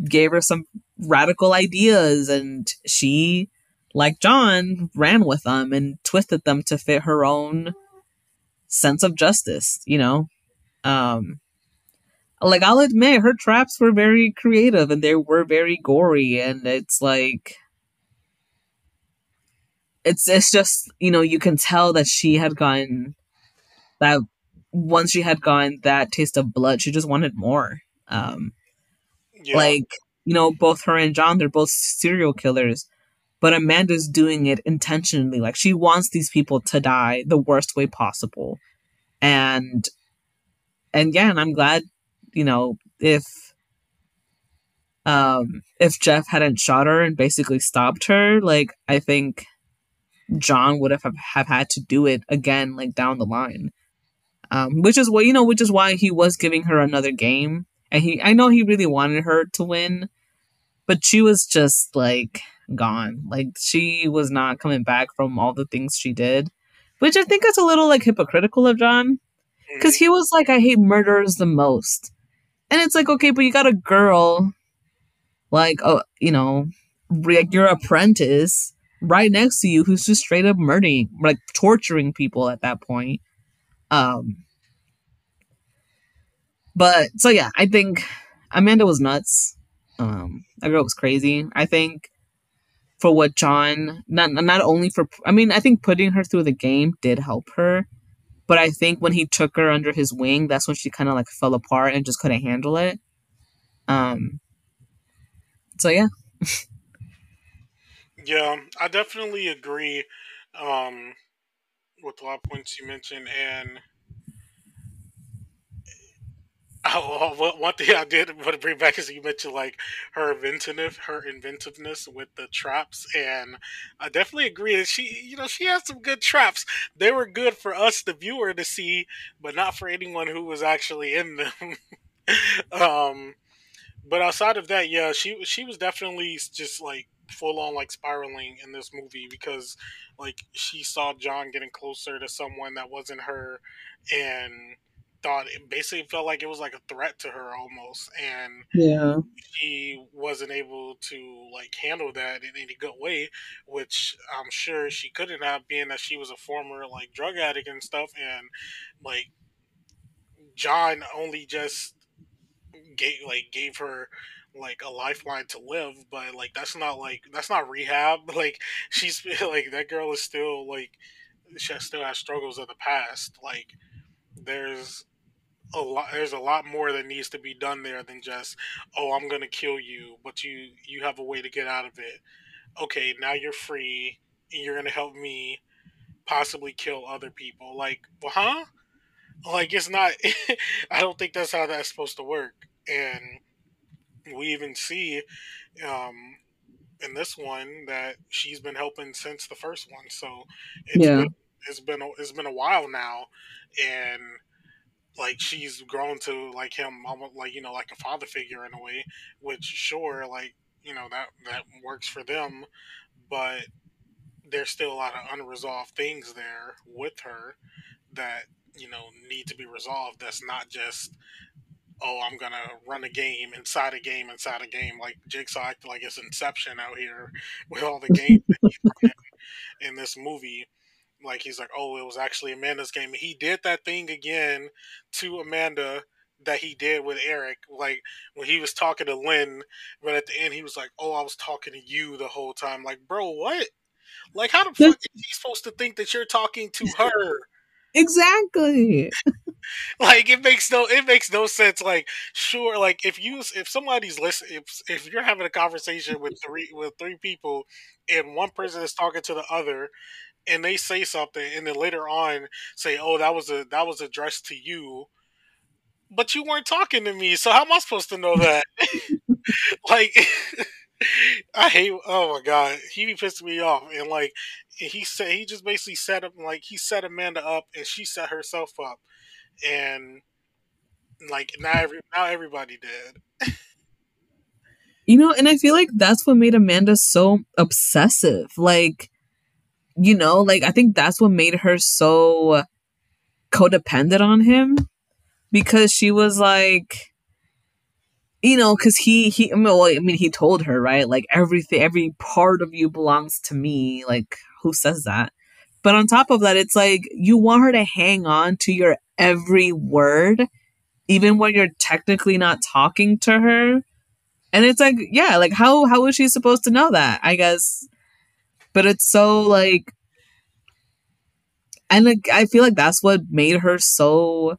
gave her some radical ideas and she like john ran with them and twisted them to fit her own sense of justice you know um like i'll admit her traps were very creative and they were very gory and it's like it's it's just you know you can tell that she had gotten that once she had gotten that taste of blood she just wanted more um Yeah. like you know both her and john they're both serial killers. But amanda's doing it intentionally. Like she wants these people to die the worst way possible. And and yeah and i'm glad you know if um if jeff hadn't shot her and basically stopped her like i think john would have have had to do it again like down the line. Um which is what you know which is why he was giving her another game. And he i know he really wanted her to win but she was just like gone. Like she was not coming back from all the things she did which i think is a little like hypocritical of john. Because he was like i hate murderers the most. And it's like okay but you got a girl like oh you know like your apprentice right next to you who's just straight up murdering like torturing people at that point. Um but so yeah i think amanda was nuts um that girl was crazy. I think for what john not not only for i mean i think putting her through the game did help her but i think when he took her under his wing that's when she kind of like fell apart and just couldn't handle it. Um so yeah. Yeah, I definitely agree um, with a lot of points you mentioned, and oh, well, one thing I did want to bring back is you mentioned like her inventive, her inventiveness with the traps, and I definitely agree that she, you know, she had some good traps. They were good for us, the viewer, to see, but not for anyone who was actually in them. um, but outside of that, yeah, she she was definitely just like full on like spiraling in this movie because like she saw John getting closer to someone that wasn't her and thought it basically felt like it was like a threat to her almost and yeah. she wasn't able to like handle that in any good way which i'm sure she couldn't have being that she was a former like drug addict and stuff and like john only just gave like gave her like a lifeline to live but like that's not like that's not rehab like she's like that girl is still like she still has struggles of the past like there's a lot there's a lot more that needs to be done there than just oh i'm gonna kill you but you you have a way to get out of it. Okay now you're free and you're gonna help me possibly kill other people. Like well huh? Like it's not i don't think that's how that's supposed to work. And we even see um in this one that she's been helping since the first one. So it's Yeah. been it's been a, it's been a while now. And like she's grown to like him almost like you know like a father figure in a way which sure like you know that that works for them but there's still a lot of unresolved things there with her that you know need to be resolved. That's not just oh i'm gonna run a game inside a game inside a game like jigsaw acted like it's inception out here with all the games in this movie like he's like oh it was actually amanda's game. He did that thing again to amanda that he did with eric like when he was talking to lynn but at the end he was like oh i was talking to you the whole time. Like bro what? Like how the fuck is he supposed to think that you're talking to her? Exactly. like it makes no it makes no sense. Like sure, like if you if somebody's listening, if if you're having a conversation with three with three people, and one person is talking to the other, and they say something, and then later on say, "Oh, that was a that was addressed to you." But you weren't talking to me, so how am I supposed to know that? like, I hate. Oh my god, he be pissing me off, and like he said, he just basically set up like he set Amanda up, and she set herself up, and like now every now everybody did. You know, and I feel like that's what made Amanda so obsessive. Like, you know, like I think that's what made her so codependent on him because she was like you know because he he I mean, well, I mean he told her right? Like everything every part of you belongs to me. Like who says that? But on top of that it's like you want her to hang on to your every word even when you're technically not talking to her. And it's like yeah like how how is she supposed to know that i guess but it's so like and like i feel like that's what made her so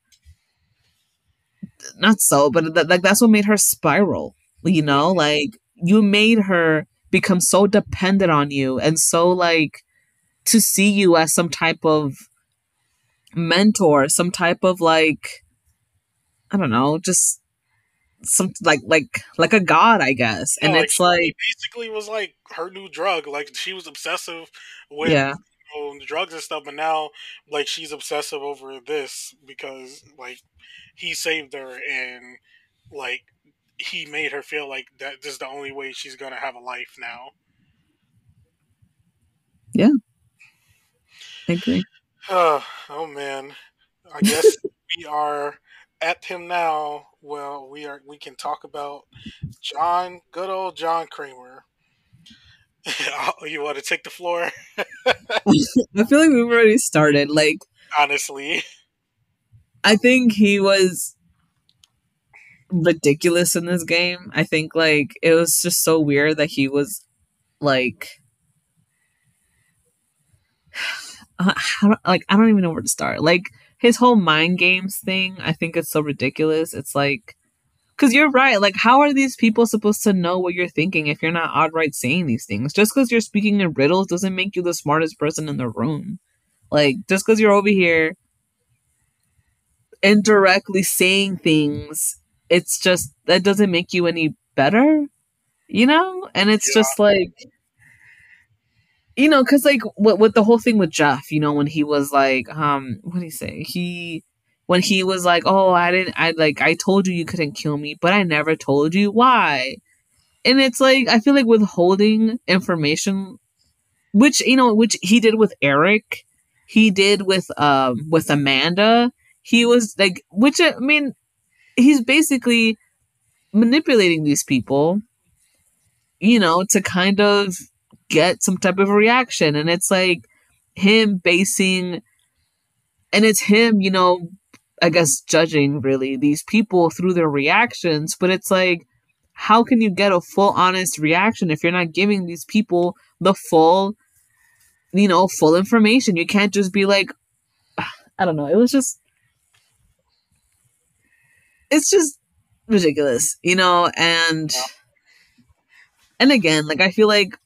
not so but th- like that's what made her spiral you know? Like you made her become so dependent on you and so like to see you as some type of mentor some type of like i don't know just some like like like a god i guess and Yeah, it's like basically was like her new drug. Like she was obsessive with yeah you know, drugs and stuff, but now like she's obsessive over this because like he saved her and like he made her feel like that this is the only way she's gonna have a life now. Yeah. I agree oh man, I guess we are at him now. Well, we are. We can talk about John, good old John Kramer. you want to take the floor? i feel like we've already started like Honestly, I think he was ridiculous in this game. I think like it was just so weird that he was like uh, how, like I don't even know where to start. Like his whole mind games thing, I think it's so ridiculous. It's like cuz you're right. Like how are these people supposed to know what you're thinking if you're not outright saying these things? Just cuz you're speaking in riddles doesn't make you the smartest person in the room. Like just cuz you're over here indirectly saying things, it's just that doesn't make you any better, you know? And it's Yeah. just like you know, because like with, with the whole thing with Jeff, you know, when he was like, um, what did he say? He when he was like, "Oh, I didn't, I like, I told you you couldn't kill me, but I never told you why." And it's like I feel like withholding information, which you know, which he did with Eric, he did with um with Amanda. He was like, which I mean, he's basically manipulating these people, you know, to kind of get some type of reaction. And it's like him basing, and it's him, you know, I guess judging really these people through their reactions. But it's like, how can you get a full, honest reaction if you're not giving these people the full, you know, full information? You can't just be like, I don't know. It was just, it's just ridiculous, you know, and and again, like I feel like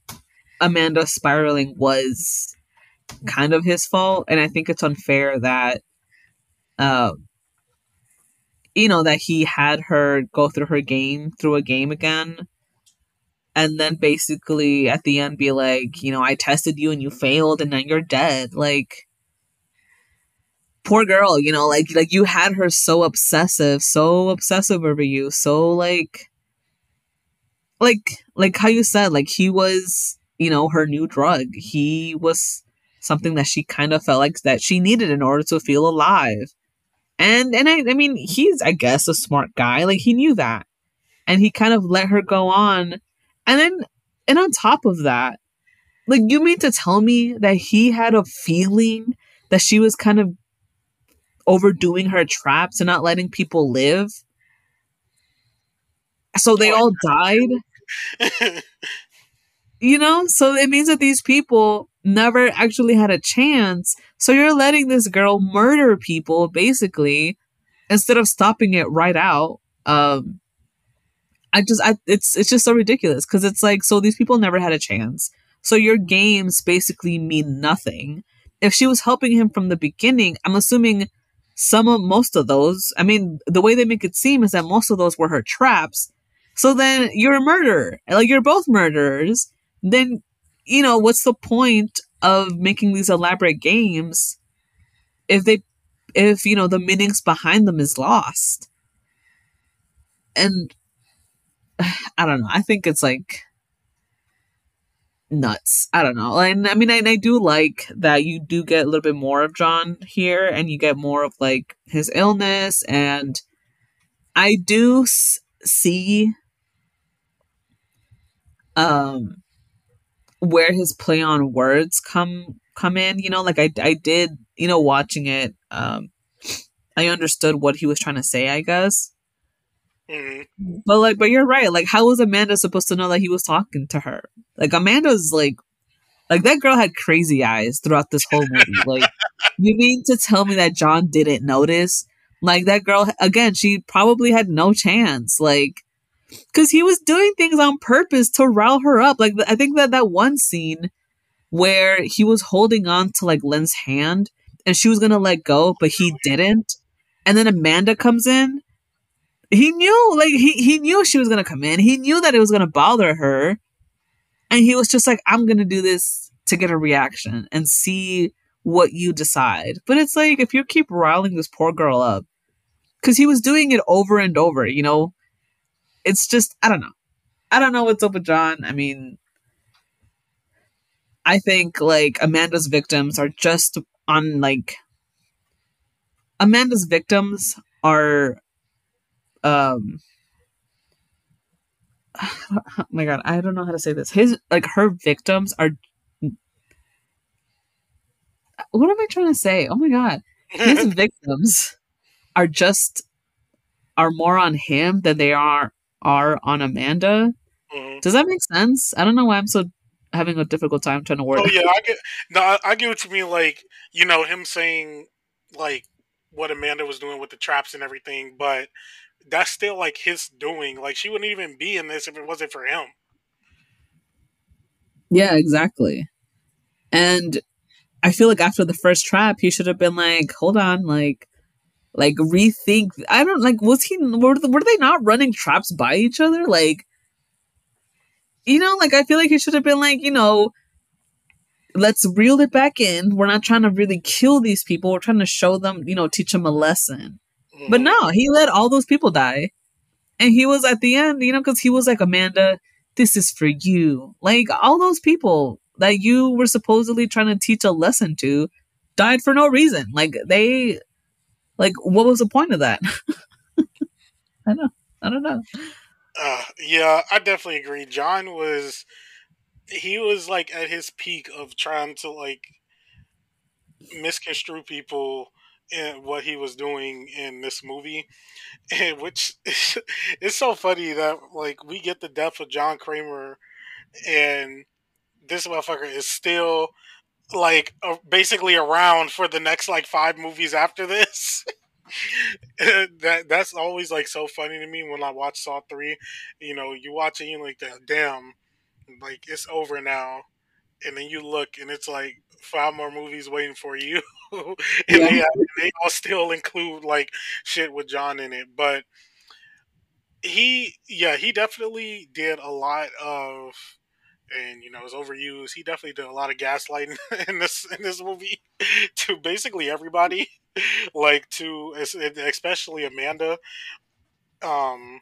Amanda spiraling was kind of his fault, and I think it's unfair that, uh, you know, that he had her go through her game through a game again, and then basically at the end be like, you know, I tested you and you failed, and now you're dead, like. Poor girl, you know, like like you had her so obsessive, so obsessive over you, so like like like how you said like he was you know her new drug. He was something that she kind of felt like that she needed in order to feel alive. And and I, I mean he's i guess a smart guy. Like he knew that. And he kind of let her go on. And then and on top of that like you mean to tell me that he had a feeling that she was kind of overdoing her traps and not letting people live? So they all died you know so it means that these people never actually had a chance. So you're letting this girl murder people basically instead of stopping it right out. Um I just I it's it's just so ridiculous cuz it's like so these people never had a chance. So your games basically mean nothing. If she was helping him from the beginning, I'm assuming some of most of those, I mean, the way they make it seem is that most of those were her traps. So then you're a murderer. Like you're both murderers. Then, you know, what's the point of making these elaborate games if they if, you know, the meanings behind them is lost? And I don't know. I think it's like nuts. I don't know. And I mean, I, I do like that you do get a little bit more of John here, and you get more of like his illness, and I do s- see um where his play on words come come in. You know, like I I did, you know, watching it, um, I understood what he was trying to say. I guess. Mm-hmm. But like, but you're right. Like, how was Amanda supposed to know that he was talking to her? Like, Amanda's like, like that girl had crazy eyes throughout this whole movie. like, you mean to tell me that John didn't notice? Like that girl again, she probably had no chance. Like, because he was doing things on purpose to rile her up. Like, I think that that one scene where he was holding on to like Lynn's hand and she was gonna let go, but he didn't. And then Amanda comes in. He knew like he, he knew she was gonna come in. He knew that it was gonna bother her. And he was just like i'm gonna do this to get a reaction and see what you decide. But it's like if you keep riling this poor girl up because he was doing it over and over you know it's just i don't know. I don't know what's up with john. I mean i think like amanda's victims are just on like amanda's victims are um oh my god i don't know how to say this. His like her victims are what am i trying to say? Oh my god. His victims are just are more on him than they are are on amanda Mhm. does that make sense i don't know why i'm so having a difficult time trying to word Oh yeah, I get no, I, I get what you mean. Like you know him saying like what Amanda was doing with the traps and everything, but that's still like his doing. Like she wouldn't even be in this if it wasn't for him. Yeah, exactly. And I feel like after the first trap, he should have been like, "Hold on, like, like rethink." I don't like. Was he? Were, were they not running traps by each other? Like, you know, like I feel like he should have been like, you know, let's reel it back in. We're not trying to really kill these people. We're trying to show them, you know, teach them a lesson. But Mhm. no, he let all those people die. And he was at the end, you know, because he was like, Amanda, this is for you. Like, all those people that you were supposedly trying to teach a lesson to died for no reason. Like, they, like, what was the point of that? I know. I don't know. Uh, yeah, I definitely agree. John was he was like at his peak of trying to like misconstrue people and what he was doing in this movie, and which it's so funny that like we get the death of John Kramer, and this motherfucker is still like uh, basically around for the next like five movies after this. that that's always like so funny to me when I watch Saw three. You know, you watch it, you're like, damn, like it's over now, and then you look and it's like five more movies waiting for you, and Yeah. they they all still include like shit with John in it, but he yeah he definitely did a lot of and you know it's overused. He definitely did a lot of gaslighting in this in this movie to basically everybody. Like to especially amanda. Um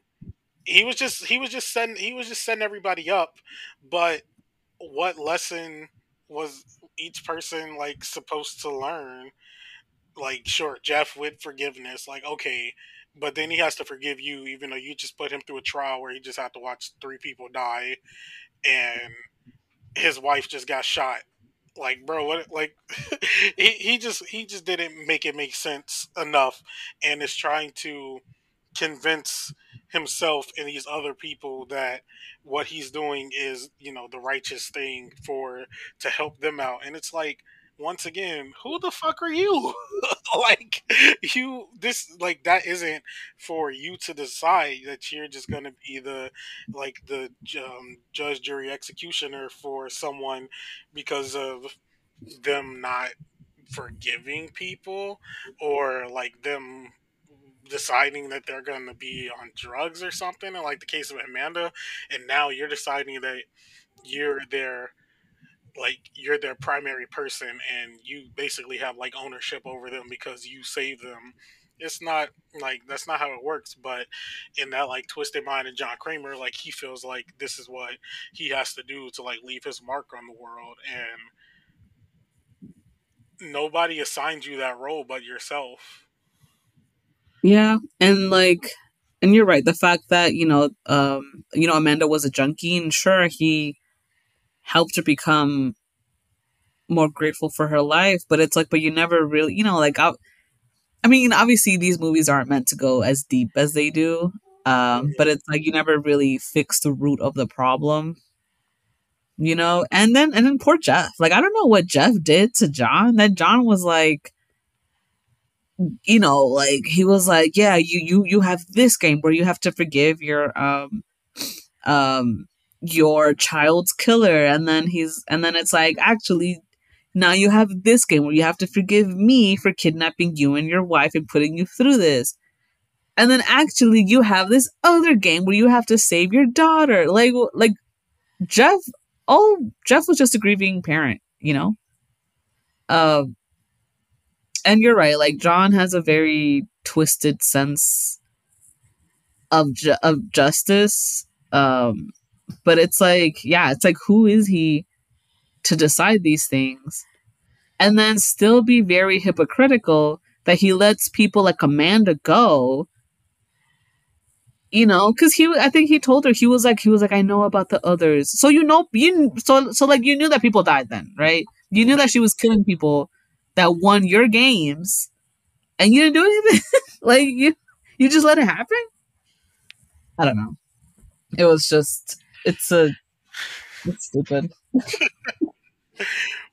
he was just he was just setting he was just setting everybody up. But what lesson was each person like supposed to learn? Like sure jeff with forgiveness like okay but then he has to forgive you even though you just put him through a trial where he just had to watch three people die and his wife just got shot. Like bro what like he, he just he just didn't make it make sense enough and is trying to convince himself and these other people that what he's doing is you know the righteous thing for to help them out. And it's like once again who the fuck are you? Like you this like that isn't for you to decide that you're just gonna be the like the um, judge jury executioner for someone because of them not forgiving people or like them deciding that they're going to be on drugs or something, and like the case of Amanda, and now you're deciding that you're their like you're their primary person and you basically have like ownership over them because you save them it's not like that's not how it works but in that like twisted mind of john kramer like he feels like this is what he has to do to like leave his mark on the world and nobody assigns you that role but yourself Yeah, and like, and you're right. The fact that you know, um, you know, Amanda was a junkie, and sure, he helped her become more grateful for her life. But it's like, but you never really, you know, like, I, I mean, obviously, these movies aren't meant to go as deep as they do. Um, but it's like you never really fix the root of the problem, you know. And then, and then poor Jeff. Like, I don't know what Jeff did to John. That John was like you know like he was like yeah you you you have this game where you have to forgive your um um your child's killer and then he's and then it's like actually now you have this game where you have to forgive me for kidnapping you and your wife and putting you through this. And then actually you have this other game where you have to save your daughter. Like like jeff oh jeff was just a grieving parent you know? Um and you're right like john has a very twisted sense of ju- of justice. Um but it's like yeah it's like who is he to decide these things? And then still be very hypocritical that he lets people like amanda go. You know because he i think he told her he was like he was like i know about the others. So you know you so so like you knew that people died then right? You knew that she was killing people that won your games and you didn't do anything. Like you you just let it happen? I don't know. It was just it's a it's stupid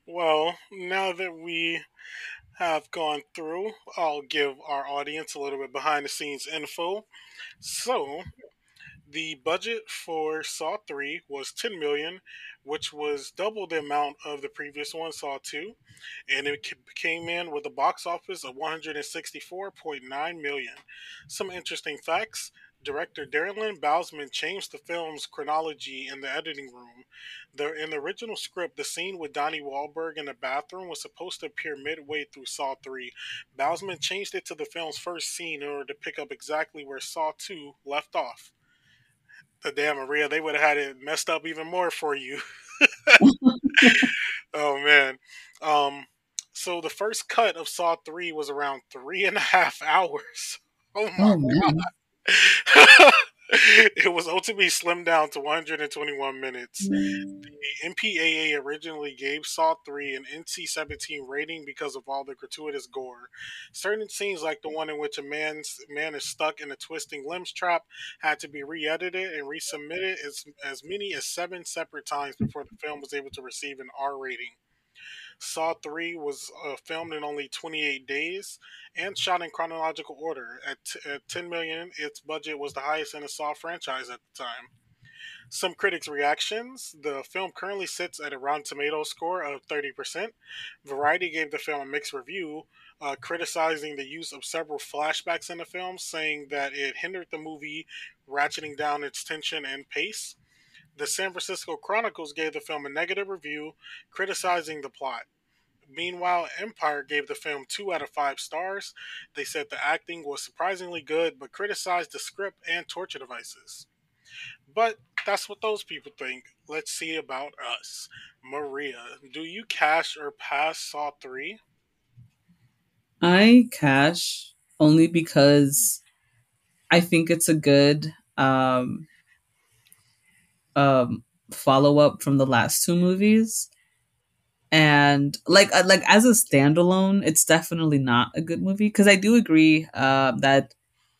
Well, now that we have gone through, I'll give our audience a little bit behind the scenes info. So, the budget for Saw 3 was 10 million, which was double the amount of the previous one, Saw 2, and it came in with a box office of 164.9 million. Some interesting facts. Director Darren Bousman changed the film's chronology in the editing room. The, in the original script, the scene with Donnie Wahlberg in the bathroom was supposed to appear midway through Saw 3. Bousman changed it to the film's first scene in order to pick up exactly where Saw 2 left off. The damn Maria, they would have had it messed up even more for you. oh man. Um so the first cut of Saw 3 was around three and a half hours. Oh my oh man it was ultimately slimmed down to 121 minutes. Mm. The MPAA originally gave Saw 3 an NC 17 rating because of all the gratuitous gore. Certain scenes, like the one in which a man's man is stuck in a twisting limbs trap, had to be re edited and resubmitted as, as many as seven separate times before the film was able to receive an R rating. Saw 3 was uh, filmed in only 28 days and shot in chronological order. At, t- at 10 million, its budget was the highest in the Saw franchise at the time. Some critics' reactions. The film currently sits at a Rotten Tomatoes score of 30%. Variety gave the film a mixed review, uh, criticizing the use of several flashbacks in the film, saying that it hindered the movie, ratcheting down its tension and pace. The San Francisco Chronicles gave the film a negative review, criticizing the plot. Meanwhile, Empire gave the film 2 out of 5 stars. They said the acting was surprisingly good, but criticized the script and torture devices. But that's what those people think. Let's see about us. Maria, do you cash or pass Saw 3? I cash only because I think it's a good um, um, follow up from the last two movies. And like uh, like as a standalone, it's definitely not a good movie because I do agree uh, that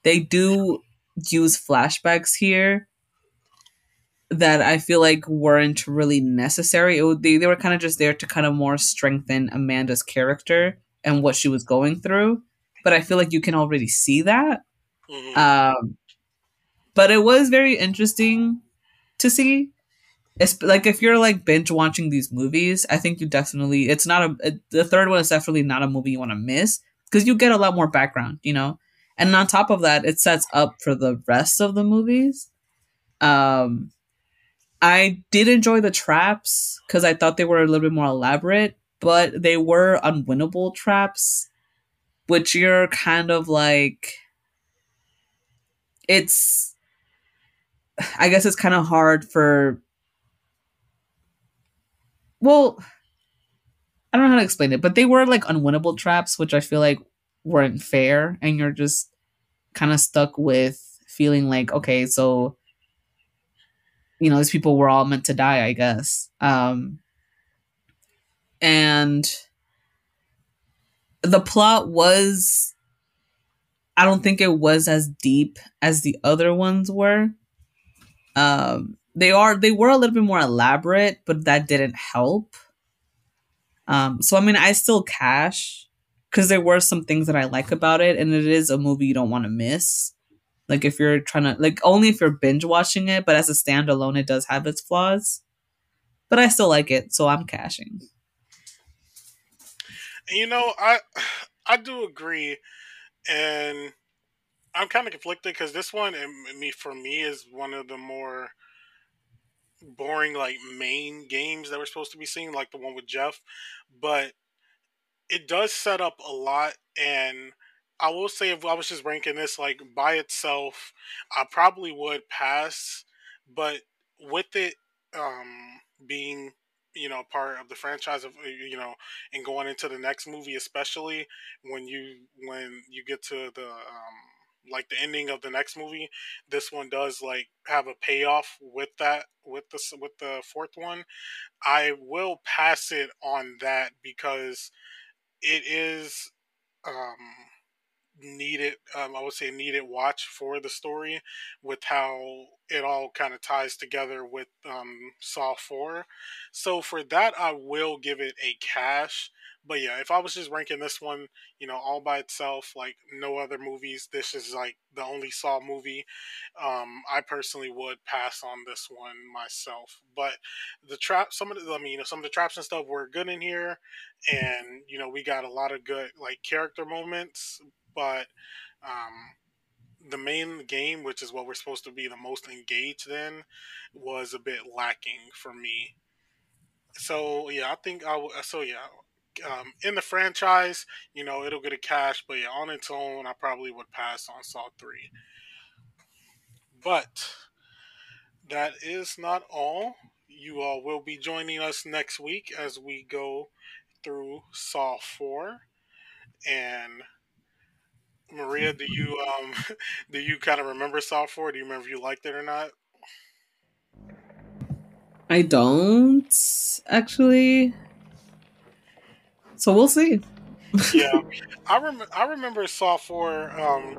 they do use flashbacks here that I feel like weren't really necessary. It, they, they were kind of just there to kind of more strengthen Amanda's character and what she was going through. But I feel like you can already see that. Mm-hmm. Um, but it was very interesting to see. It's like if you're like binge watching these movies, I think you definitely it's not a the third one is definitely not a movie you want to miss because you get a lot more background, you know. And on top of that, it sets up for the rest of the movies. Um, I did enjoy the traps because I thought they were a little bit more elaborate, but they were unwinnable traps, which you're kind of like. It's. I guess it's kind of hard for. Well, I don't know how to explain it, but they were like unwinnable traps, which I feel like weren't fair, and you're just kind of stuck with feeling like, okay, so you know, these people were all meant to die, I guess. Um, and the plot was, I don't think it was as deep as the other ones were. Um, they are, they were a little bit more elaborate, but that didn't help. Um, so I mean, I still cash because there were some things that I like about it, and it is a movie you don't want to miss. Like if you're trying to like only if you're binge watching it, but as a standalone, it does have its flaws. But I still like it, so I'm cashing. You know, I I do agree, and I'm kind of conflicted because this one, me for me, is one of the more boring like main games that we're supposed to be seeing, like the one with Jeff. But it does set up a lot, and I will say if I was just ranking this like by itself, I probably would pass. But with it um, being you know part of the franchise of uh, you know and going into the next movie especially when you when you get to the um like the ending of the next movie this one does like have a payoff with that with the with the fourth one. I will pass it on that because it is um needed um, i would say needed watch for the story with how it all kind of ties together with um, saw 4 so for that i will give it a cash but yeah if i was just ranking this one you know all by itself like no other movies this is like the only saw movie um, i personally would pass on this one myself but the trap some of the i mean you know some of the traps and stuff were good in here and you know we got a lot of good like character moments but um, the main game, which is what we're supposed to be the most engaged in, was a bit lacking for me. So yeah, I think I w- so yeah. Um, in the franchise, you know, it'll get a cash, but yeah, on its own, I probably would pass on Saw three. But that is not all. You all will be joining us next week as we go through Saw four, and Maria, do you um do you kind of remember Saw 4? Do you remember if you liked it or not? I don't actually. So we'll see. yeah, I rem- I remember Saw 4. Um,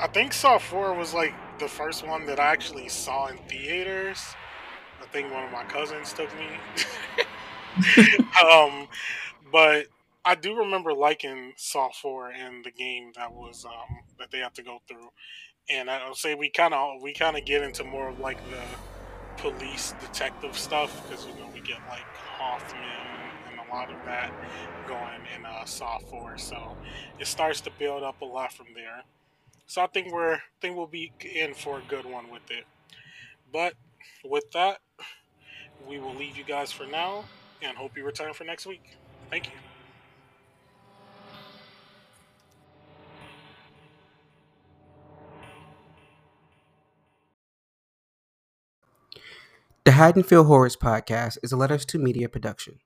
I think Saw 4 was like the first one that I actually saw in theaters. I think one of my cousins took me. um, but I do remember liking Saw Four and the game that was um, that they have to go through, and I'll say we kind of we kind of get into more of like the police detective stuff because you know we get like Hoffman a lot of that going in uh, Saw Four, so it starts to build up a lot from there. So I think we're I think we'll be in for a good one with it. But with that, we will leave you guys for now and hope you return for next week. Thank you. The Haddonfield Horrors podcast is a Letters Too Media production.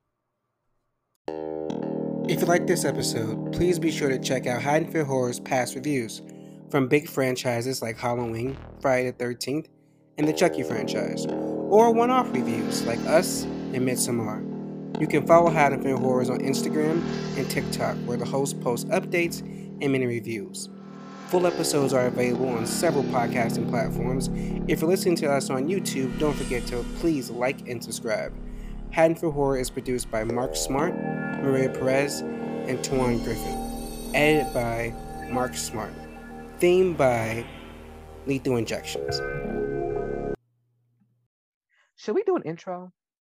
If you like this episode, please be sure to check out Haddonfield Horrors past reviews from big franchises like Halloween, Friday the 13th, and the Chucky franchise, or one off reviews like Us and Midsommar. You can follow Haddonfield Horrors on Instagram and TikTok, where the host posts updates and many reviews. Full episodes are available on several podcasting platforms. If you're listening to us on YouTube, don't forget to please like and subscribe. Haddonfield Horror is produced by Mark Smart, Maria Perez, and Tuan Griffin. Edited by Mark Smart. Theme by Lethal Injections. Should we do an intro?